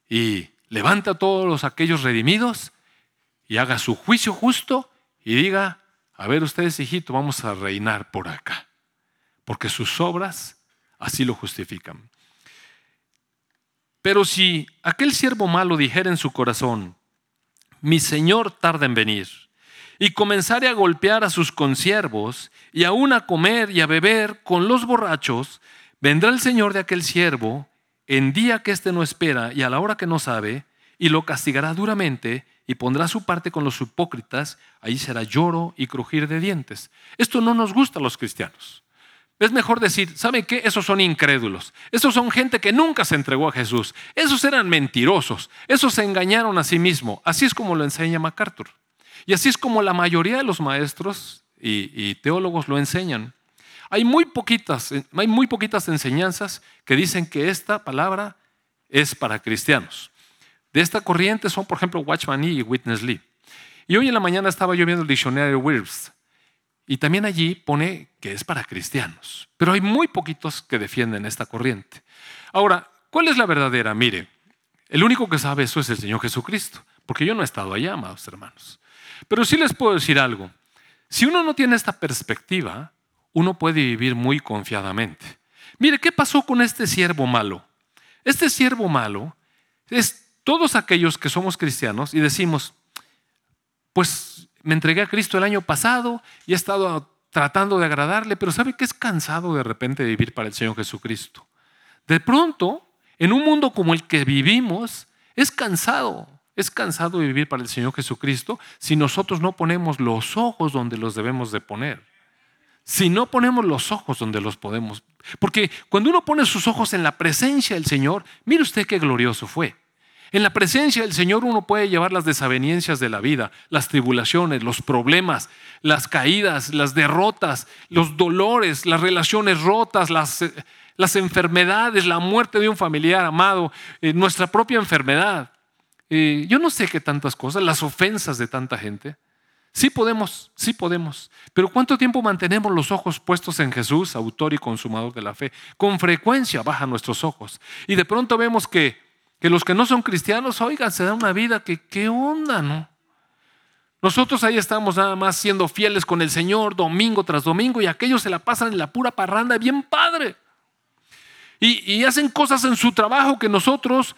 y levanta a todos aquellos redimidos y haga su juicio justo y diga, a ver ustedes, hijito, vamos a reinar por acá, porque sus obras así lo justifican. Pero si aquel siervo malo dijera en su corazón, mi señor tarda en venir, y comenzare a golpear a sus consiervos, y aún a comer y a beber con los borrachos, vendrá el señor de aquel siervo en día que éste no espera y a la hora que no sabe, y lo castigará duramente y pondrá su parte con los hipócritas, ahí será lloro y crujir de dientes. Esto no nos gusta a los cristianos. Es mejor decir, ¿saben qué? Esos son incrédulos. Esos son gente que nunca se entregó a Jesús. Esos eran mentirosos. Esos se engañaron a sí mismos. Así es como lo enseña MacArthur. Y así es como la mayoría de los maestros y, teólogos lo enseñan. Hay muy, poquitas, hay muy poquitas enseñanzas que dicen que esta palabra es para cristianos. De esta corriente son, por ejemplo, Watchman Nee y Witness Lee. Y hoy en la mañana estaba yo viendo el diccionario de Wirfs y también allí pone que es para cristianos. Pero hay muy poquitos que defienden esta corriente. Ahora, ¿cuál es la verdadera? Mire, el único que sabe eso es el Señor Jesucristo, porque yo no he estado allá, amados hermanos. Pero sí les puedo decir algo. Si uno no tiene esta perspectiva, uno puede vivir muy confiadamente. Mire, ¿qué pasó con este siervo malo? Este siervo malo es todos aquellos que somos cristianos y decimos, pues me entregué a Cristo el año pasado y he estado tratando de agradarle, pero ¿sabe que es cansado de repente de vivir para el Señor Jesucristo? De pronto, en un mundo como el que vivimos, es cansado, es cansado de vivir para el Señor Jesucristo si nosotros no ponemos los ojos donde los debemos de poner. Si no ponemos los ojos donde los podemos. Porque cuando uno pone sus ojos en la presencia del Señor, mire usted qué glorioso fue. En la presencia del Señor uno puede llevar las desavenencias de la vida, las tribulaciones, los problemas, las caídas, las derrotas, los dolores, las relaciones rotas, las, eh, las enfermedades, la muerte de un familiar amado, eh, nuestra propia enfermedad. Eh, yo no sé qué tantas cosas, las ofensas de tanta gente. Sí podemos, sí podemos. Pero ¿cuánto tiempo mantenemos los ojos puestos en Jesús, autor y consumador de la fe? Con frecuencia bajan nuestros ojos. Y de pronto vemos que que los que no son cristianos, oigan, se da una vida que, ¿qué onda, no? Nosotros ahí estamos nada más siendo fieles con el Señor domingo tras domingo y aquellos se la pasan en la pura parranda bien padre. Y, y, hacen cosas en su trabajo que nosotros,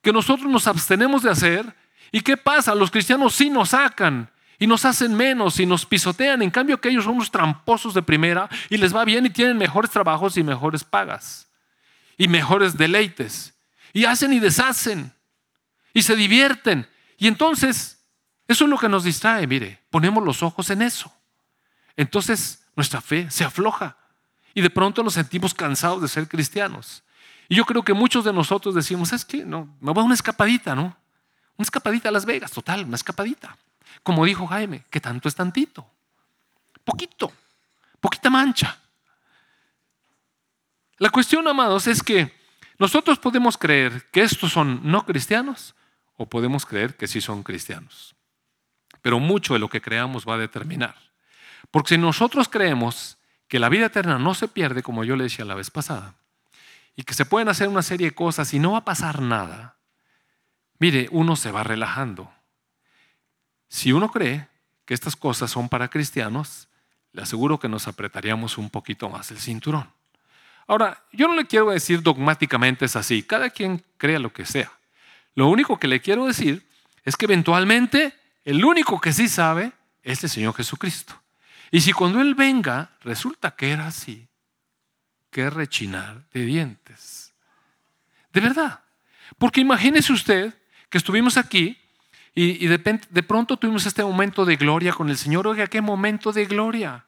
que nosotros nos abstenemos de hacer. ¿Y qué pasa? Los cristianos sí nos sacan y nos hacen menos y nos pisotean. En cambio que ellos son unos tramposos de primera y les va bien y tienen mejores trabajos y mejores pagas y mejores deleites y hacen y deshacen y se divierten. Y entonces, eso es lo que nos distrae, mire, ponemos los ojos en eso. Entonces, nuestra fe se afloja y de pronto nos sentimos cansados de ser cristianos. Y yo creo que muchos de nosotros decimos, es que no, me voy a una escapadita, ¿no? Una escapadita a Las Vegas, total, una escapadita. Como dijo Jaime, que tanto es tantito. Poquito, poquita mancha. La cuestión, amados, es que nosotros podemos creer que estos son no cristianos o podemos creer que sí son cristianos. Pero mucho de lo que creamos va a determinar. Porque si nosotros creemos que la vida eterna no se pierde, como yo le decía la vez pasada, y que se pueden hacer una serie de cosas y no va a pasar nada, mire, uno se va relajando. Si uno cree que estas cosas son para cristianos, le aseguro que nos apretaríamos un poquito más el cinturón. Ahora, yo no le quiero decir dogmáticamente es así, cada quien crea lo que sea. Lo único que le quiero decir es que eventualmente el único que sí sabe es el Señor Jesucristo. Y si cuando Él venga resulta que era así, que rechinar de dientes. De verdad. Porque imagínese usted que estuvimos aquí Y, de, pronto tuvimos este momento de gloria con el Señor. Oiga, qué momento de gloria.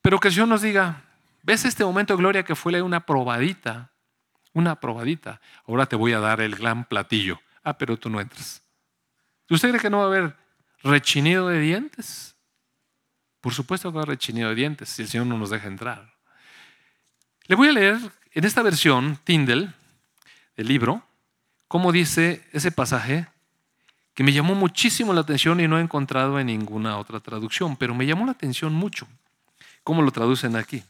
Pero que el Señor nos diga, ¿ves este momento de gloria que fue una probadita? Una probadita. Ahora te voy a dar el gran platillo. Ah, pero tú no entras. ¿Usted cree que no va a haber rechinido de dientes? Por supuesto que va a haber rechinido de dientes si el Señor no nos deja entrar. Le voy a leer en esta versión, Tyndall, del libro, cómo dice ese pasaje que me llamó muchísimo la atención y no he encontrado en ninguna otra traducción, pero me llamó la atención mucho. ¿Cómo lo traducen aquí?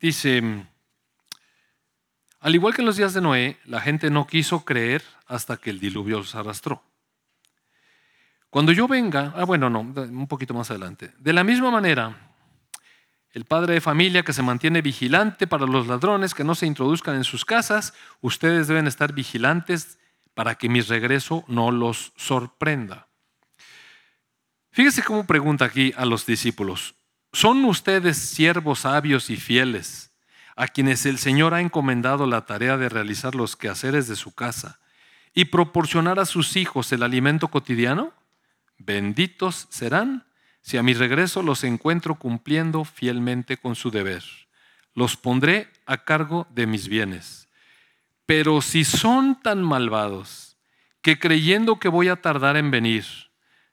Dice, al igual que en los días de Noé, la gente no quiso creer hasta que el diluvio los arrastró. Cuando yo venga, ah bueno, no, un poquito más adelante. De la misma manera, el padre de familia que se mantiene vigilante para los ladrones que no se introduzcan en sus casas, ustedes deben estar vigilantes para que mi regreso no los sorprenda. Fíjese cómo pregunta aquí a los discípulos. ¿Son ustedes siervos sabios y fieles a quienes el Señor ha encomendado la tarea de realizar los quehaceres de su casa y proporcionar a sus hijos el alimento cotidiano? Benditos serán si a mi regreso los encuentro cumpliendo fielmente con su deber. Los pondré a cargo de mis bienes. Pero si son tan malvados que creyendo que voy a tardar en venir,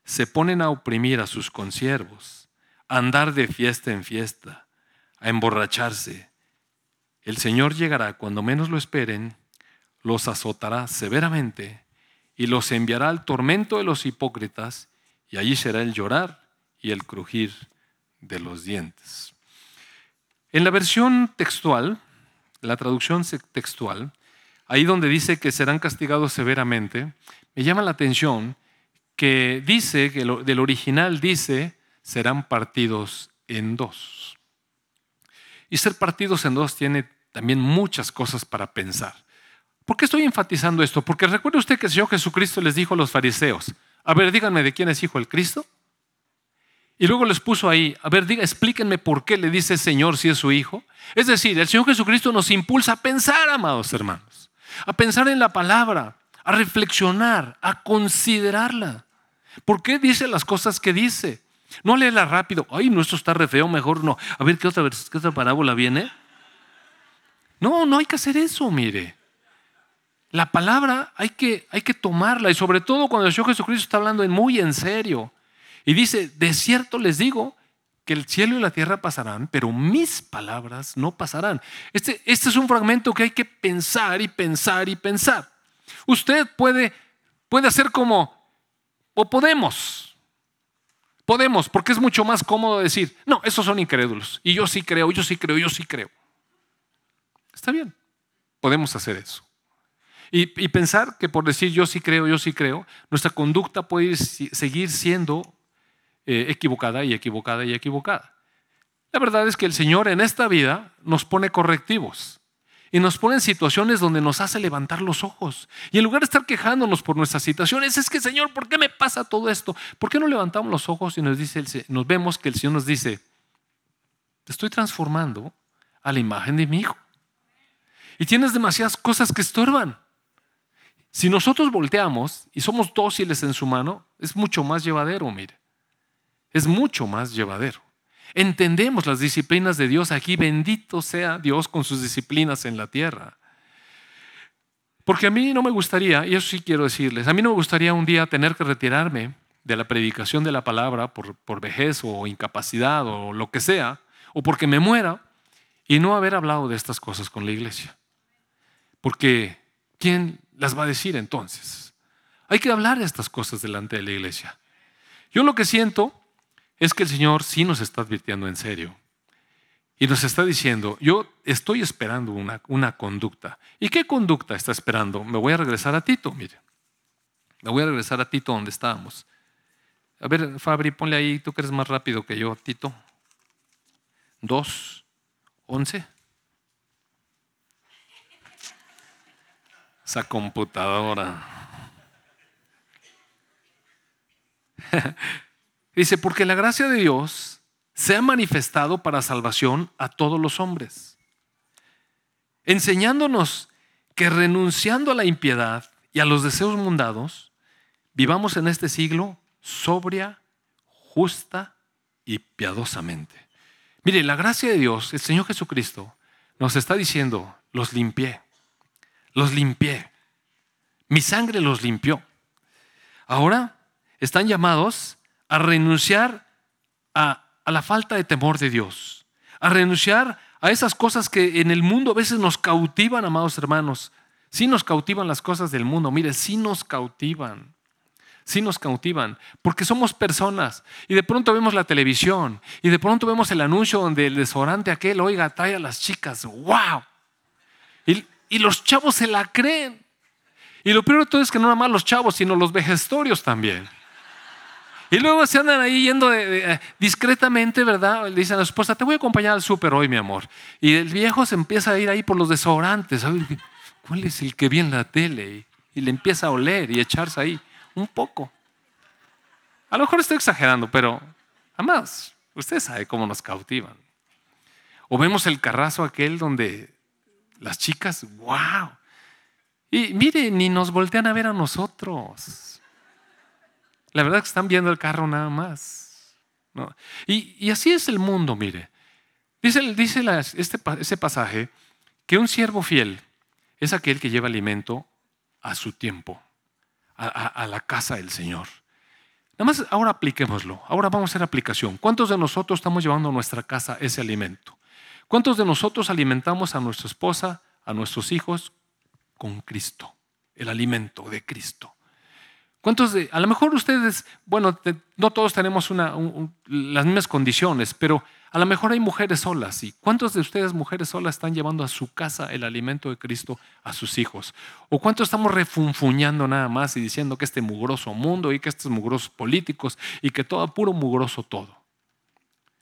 se ponen a oprimir a sus consiervos, andar de fiesta en fiesta, a emborracharse, el Señor llegará cuando menos lo esperen, los azotará severamente y los enviará al tormento de los hipócritas, y allí será el llorar y el crujir de los dientes. En la versión textual, la traducción textual, ahí donde dice que serán castigados severamente, me llama la atención que dice, que del original dice, serán partidos en dos. Y ser partidos en dos tiene también muchas cosas para pensar. ¿Por qué estoy enfatizando esto? Porque recuerde usted que el Señor Jesucristo les dijo a los fariseos, a ver, díganme de quién es hijo el Cristo. Y luego les puso ahí, a ver, diga, explíquenme por qué le dice Señor si es su hijo. Es decir, el Señor Jesucristo nos impulsa a pensar, amados hermanos, a pensar en la palabra, a reflexionar, a considerarla. ¿Por qué dice las cosas que dice? No léela rápido, ay, nuestro está re feo, mejor no. A ver, ¿qué otra, qué otra parábola viene? No, no hay que hacer eso, mire. La palabra hay que, hay que tomarla y sobre todo cuando el Señor Jesucristo está hablando muy en serio. Y dice, de cierto les digo que el cielo y la tierra pasarán, pero mis palabras no pasarán. Este, este es un fragmento que hay que pensar y pensar y pensar. Usted puede, puede hacer como, o podemos, podemos, porque es mucho más cómodo decir, no, esos son incrédulos. Y yo sí creo, yo sí creo, yo sí creo. Está bien, podemos hacer eso. Y, pensar que por decir yo sí creo, yo sí creo, nuestra conducta puede seguir siendo eh, equivocada y equivocada y equivocada. La verdad es que el Señor en esta vida nos pone correctivos y nos pone en situaciones donde nos hace levantar los ojos. Y en lugar de estar quejándonos por nuestras situaciones, es que Señor, ¿por qué me pasa todo esto? ¿Por qué no levantamos los ojos y nos, dice, nos vemos que el Señor nos dice, te estoy transformando a la imagen de mi Hijo? Y tienes demasiadas cosas que estorban. Si nosotros volteamos y somos dóciles en su mano, es mucho más llevadero, mire es mucho más llevadero. Entendemos las disciplinas de Dios aquí, bendito sea Dios con sus disciplinas en la tierra. Porque a mí no me gustaría, y eso sí quiero decirles, a mí no me gustaría un día tener que retirarme de la predicación de la palabra por, por vejez o incapacidad o lo que sea, o porque me muera y no haber hablado de estas cosas con la iglesia. Porque, ¿quién las va a decir entonces? Hay que hablar de estas cosas delante de la iglesia. Yo lo que siento es que el Señor sí nos está advirtiendo en serio. Y nos está diciendo, yo estoy esperando una, una conducta. ¿Y qué conducta está esperando? Me voy a regresar a Tito, mire. Me voy a regresar a Tito donde estábamos. A ver, Fabri, ponle ahí, tú que eres más rápido que yo, Tito. Dos, once. Esa computadora. Dice, porque la gracia de Dios se ha manifestado para salvación a todos los hombres, enseñándonos que renunciando a la impiedad y a los deseos mundanos, vivamos en este siglo sobria, justa y piadosamente. Mire, la gracia de Dios, el Señor Jesucristo, nos está diciendo, los limpié, los limpié, mi sangre los limpió. Ahora están llamados a renunciar a, a la falta de temor de Dios, a renunciar a esas cosas que en el mundo a veces nos cautivan, amados hermanos. Sí nos cautivan las cosas del mundo, mire, sí nos cautivan. Sí nos cautivan, porque somos personas y de pronto vemos la televisión y de pronto vemos el anuncio donde el desodorante aquel, oiga, trae a las chicas, wow. Y, y los chavos se la creen. Y lo peor de todo es que no nada más los chavos, sino los vejestorios también. Y luego se andan ahí yendo eh, discretamente, ¿verdad? Le dicen a la esposa, te voy a acompañar al súper hoy, mi amor. Y el viejo se empieza a ir ahí por los desodorantes. ¿Cuál es el que vi en la tele? Y le empieza a oler y echarse ahí un poco. A lo mejor estoy exagerando, pero además, usted sabe cómo nos cautivan. O vemos el carrazo aquel donde las chicas, wow. Y mire, ni nos voltean a ver a nosotros. La verdad es que están viendo el carro nada más. Y, así es el mundo, mire. Dice, este, pasaje que un siervo fiel es aquel que lleva alimento a su tiempo, a, la casa del Señor. Nada más ahora apliquémoslo. Ahora vamos a hacer aplicación. ¿Cuántos de nosotros estamos llevando a nuestra casa ese alimento? ¿Cuántos de nosotros alimentamos a nuestra esposa, a nuestros hijos con Cristo? El alimento de Cristo. ¿Cuántos de, a lo mejor ustedes, bueno, no todos tenemos las mismas condiciones, pero a lo mejor hay mujeres solas. ¿Y cuántos de ustedes, mujeres solas, están llevando a su casa el alimento de Cristo a sus hijos? ¿O cuántos estamos refunfuñando nada más y diciendo que este mugroso mundo y que estos mugrosos políticos y que todo puro mugroso todo?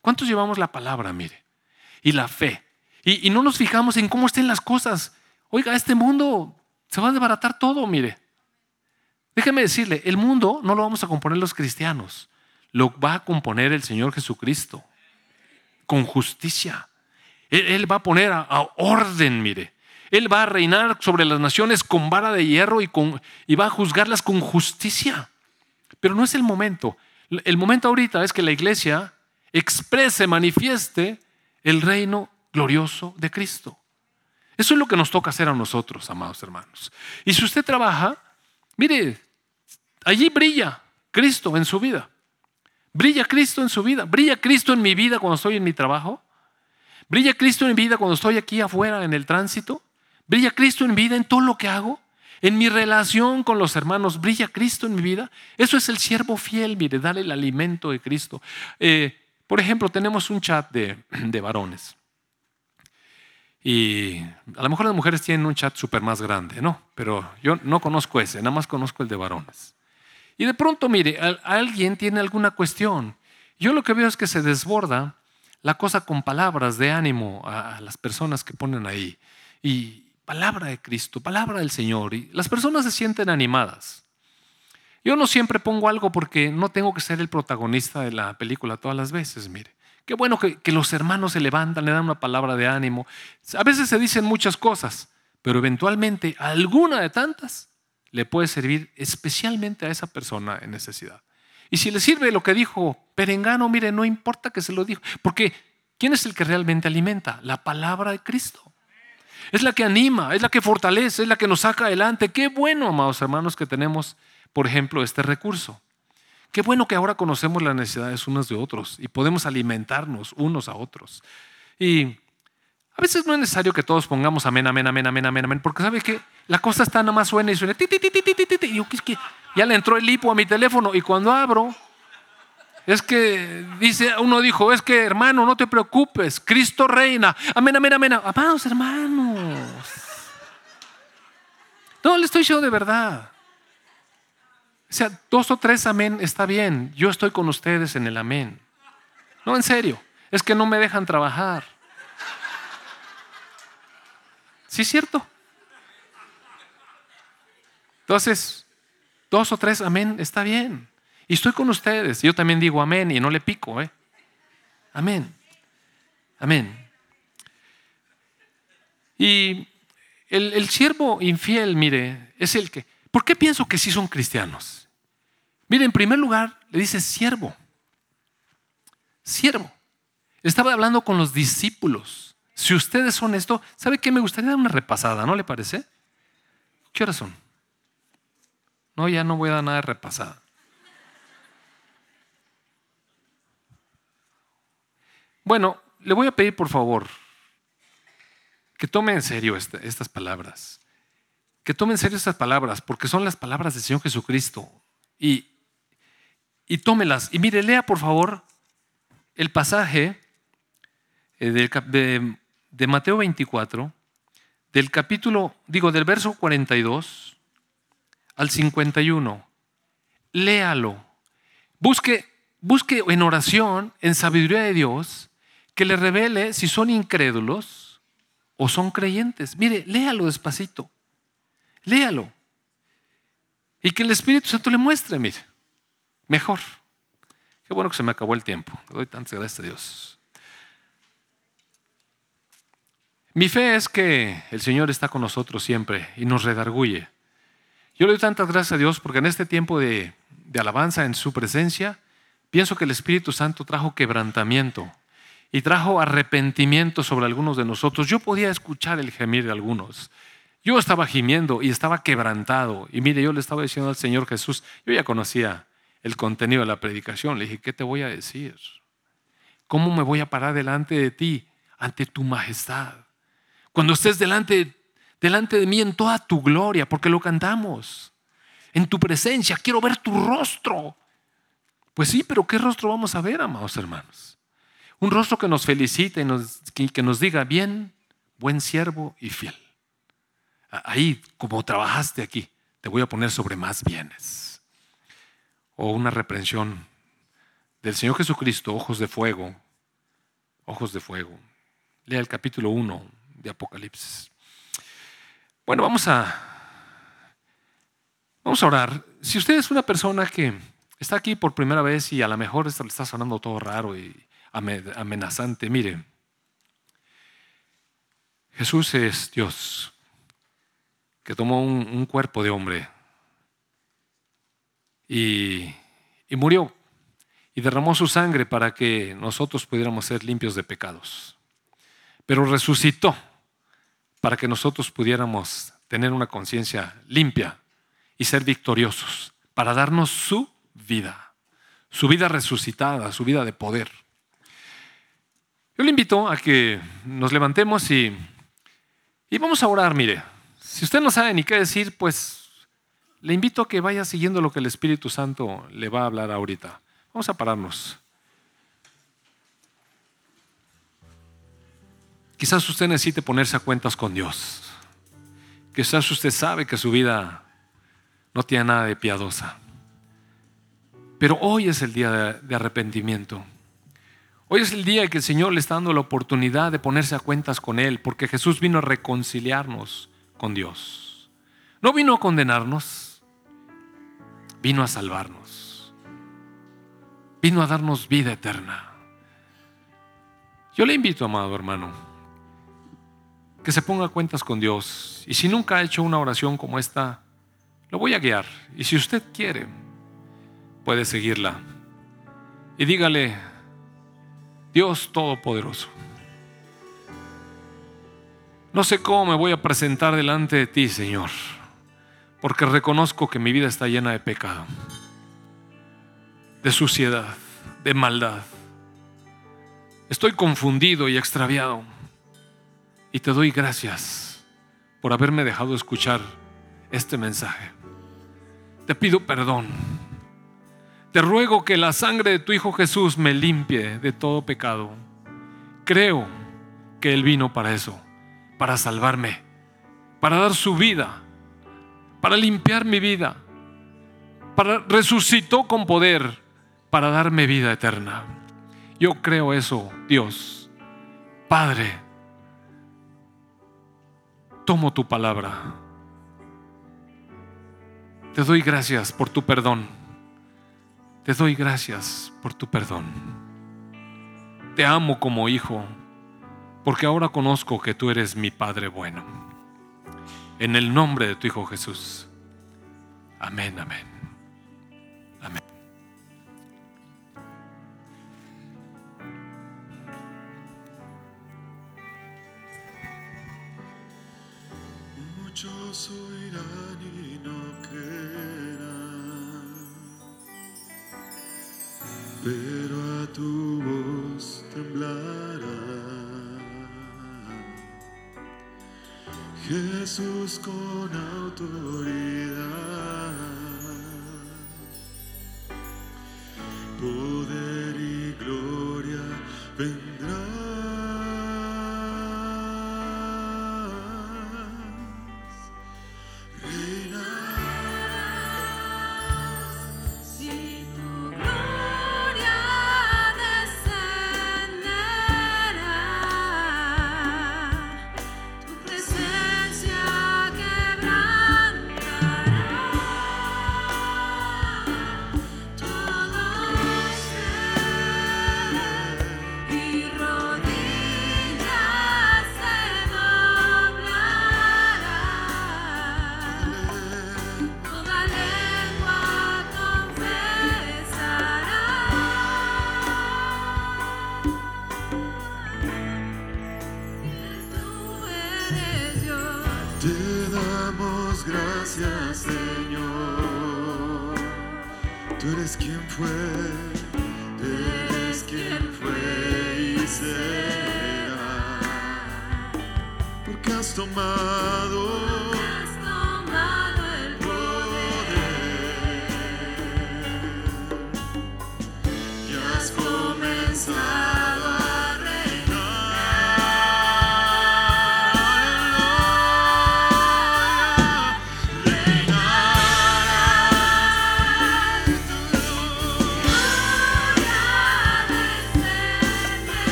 ¿Cuántos llevamos la palabra, mire? Y la fe. Y, y no nos fijamos en cómo estén las cosas. Oiga, este mundo se va a desbaratar todo, mire. Déjeme decirle, el mundo no lo vamos a componer los cristianos, lo va a componer el Señor Jesucristo, con justicia. Él, va a poner a, orden, mire. Él va a reinar sobre las naciones con vara de hierro y, con, y va a juzgarlas con justicia. Pero no es el momento. El momento ahorita es que la iglesia exprese, manifieste el reino glorioso de Cristo. Eso es lo que nos toca hacer a nosotros, amados hermanos. Y si usted trabaja, Mire, allí brilla Cristo en su vida. Brilla Cristo en su vida. Brilla Cristo en mi vida cuando estoy en mi trabajo. Brilla Cristo en mi vida cuando estoy aquí afuera en el tránsito. Brilla Cristo en mi vida en todo lo que hago. En mi relación con los hermanos, brilla Cristo en mi vida. Eso es el siervo fiel, mire, dale el alimento de Cristo. Eh, por ejemplo, tenemos un chat de, de varones. Y a lo mejor las mujeres tienen un chat súper más grande, ¿no? Pero yo no conozco ese, nada más conozco el de varones. Y de pronto, mire, alguien tiene alguna cuestión. Yo lo que veo es que se desborda la cosa con palabras de ánimo a, las personas que ponen ahí. Y palabra de Cristo, palabra del Señor. Y las personas se sienten animadas. Yo no siempre pongo algo porque no tengo que ser el protagonista de la película todas las veces, mire. Qué bueno que, los hermanos se levantan, le dan una palabra de ánimo. A veces se dicen muchas cosas, pero eventualmente alguna de tantas le puede servir especialmente a esa persona en necesidad. Y si le sirve lo que dijo Perengano, mire, no importa que se lo dijo, porque ¿quién es el que realmente alimenta? La palabra de Cristo. Es la que anima, es la que fortalece, es la que nos saca adelante. Qué bueno, amados hermanos, que tenemos, por ejemplo, este recurso. Qué bueno que ahora conocemos las necesidades unos de otros y podemos alimentarnos unos a otros. Y a veces no es necesario que todos pongamos amén, amén, amén, amén, amén, amén, porque sabe que la cosa está nada más suena y suena. y yo, es que ya le entró el hipo a mi teléfono y cuando abro, es que dice, uno dijo, es que hermano, no te preocupes, Cristo reina. Amén, amén, amén. Amados hermanos. No, le estoy diciendo de verdad. O sea, dos o tres amén está bien. Yo estoy con ustedes en el amén. No, en serio. Es que no me dejan trabajar. ¿Sí es cierto? Entonces, dos o tres amén está bien. Y estoy con ustedes. Yo también digo amén y no le pico, ¿eh? Amén. Amén. Y el, el siervo infiel, mire, es el que... ¿Por qué pienso que sí son cristianos? Mire, en primer lugar, le dice siervo. Siervo. Estaba hablando con los discípulos. Si ustedes son esto, ¿sabe qué? Me gustaría dar una repasada, ¿no le parece? ¿Qué horas son? No, ya no voy a dar nada de repasada. Bueno, le voy a pedir por favor que tome en serio estas palabras. Que tome en serio estas palabras, porque son las palabras del Señor Jesucristo. Y, y tómelas. Y mire, lea por favor el pasaje eh, de, Mateo 24, del capítulo, digo, del verso 42 al 51. Léalo. Busque, busque en oración, en sabiduría de Dios, que le revele si son incrédulos o son creyentes. Mire, léalo despacito. Léalo. Y que el Espíritu Santo le muestre, mire. Mejor. Qué bueno que se me acabó el tiempo. Le doy tantas gracias a Dios. Mi fe es que el Señor está con nosotros siempre y nos redarguye. Yo le doy tantas gracias a Dios porque en este tiempo de, de alabanza en su presencia, pienso que el Espíritu Santo trajo quebrantamiento y trajo arrepentimiento sobre algunos de nosotros. Yo podía escuchar el gemir de algunos. Yo estaba gimiendo y estaba quebrantado. Y mire, yo le estaba diciendo al Señor Jesús, yo ya conocía el contenido de la predicación. Le dije, ¿qué te voy a decir? ¿Cómo me voy a parar delante de ti, ante tu majestad? Cuando estés delante, delante de mí en toda tu gloria, porque lo cantamos. En tu presencia, quiero ver tu rostro. Pues sí, pero ¿qué rostro vamos a ver, amados hermanos? Un rostro que nos felicite y que nos diga, bien, buen siervo y fiel. Ahí, como trabajaste aquí, te voy a poner sobre más bienes. O una reprensión del Señor Jesucristo, ojos de fuego, ojos de fuego. Lea el capítulo 1 de Apocalipsis. Bueno, vamos a, vamos a orar. Si usted es una persona que está aquí por primera vez y a lo mejor le está sonando todo raro y amenazante. Mire, Jesús es Dios que tomó un, cuerpo de hombre y, murió y derramó su sangre para que nosotros pudiéramos ser limpios de pecados. Pero resucitó para que nosotros pudiéramos tener una conciencia limpia y ser victoriosos, para darnos su vida, su vida resucitada, su vida de poder. Yo le invito a que nos levantemos y, y vamos a orar, mire. Si usted no sabe ni qué decir, pues le invito a que vaya siguiendo lo que el Espíritu Santo le va a hablar ahorita. Vamos a pararnos. Quizás usted necesite ponerse a cuentas con Dios. Quizás usted sabe que su vida no tiene nada de piadosa. Pero hoy es el día de arrepentimiento. Hoy es el día que el Señor le está dando la oportunidad de ponerse a cuentas con Él, porque Jesús vino a reconciliarnos con Dios. No vino a condenarnos, vino a salvarnos. Vino a darnos vida eterna. Yo le invito, amado hermano, que se ponga cuentas con Dios. Y si nunca ha hecho una oración como esta, lo voy a guiar. Y si usted quiere, puede seguirla. Y dígale, Dios Todopoderoso. No sé cómo me voy a presentar delante de ti, Señor, porque reconozco que mi vida está llena de pecado, de suciedad, de maldad. Estoy confundido y extraviado. Y te doy gracias por haberme dejado escuchar este mensaje. Te pido perdón te ruego que la sangre de tu Hijo Jesús me limpie de todo pecado. Creo que Él vino para eso, para salvarme, para dar su vida, para limpiar mi vida, para resucitó con poder, para darme vida eterna. Yo creo eso, Dios. Padre, tomo tu palabra. Te doy gracias por tu perdón. Te doy gracias por tu perdón. te amo como hijo, porque ahora conozco que tú eres mi Padre bueno. En el nombre de tu Hijo Jesús. Amén, amén. Amén. Muchos oirán y no creerán, pero a tu voz temblará. Jesús con autoridad, poder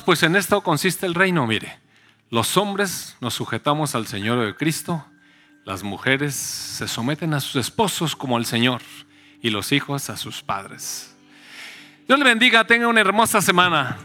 Pues en esto consiste el reino, mire. Los hombres nos sujetamos al Señor de Cristo, las mujeres se someten a sus esposos como al Señor y los hijos a sus padres. Dios le bendiga, tenga una hermosa semana.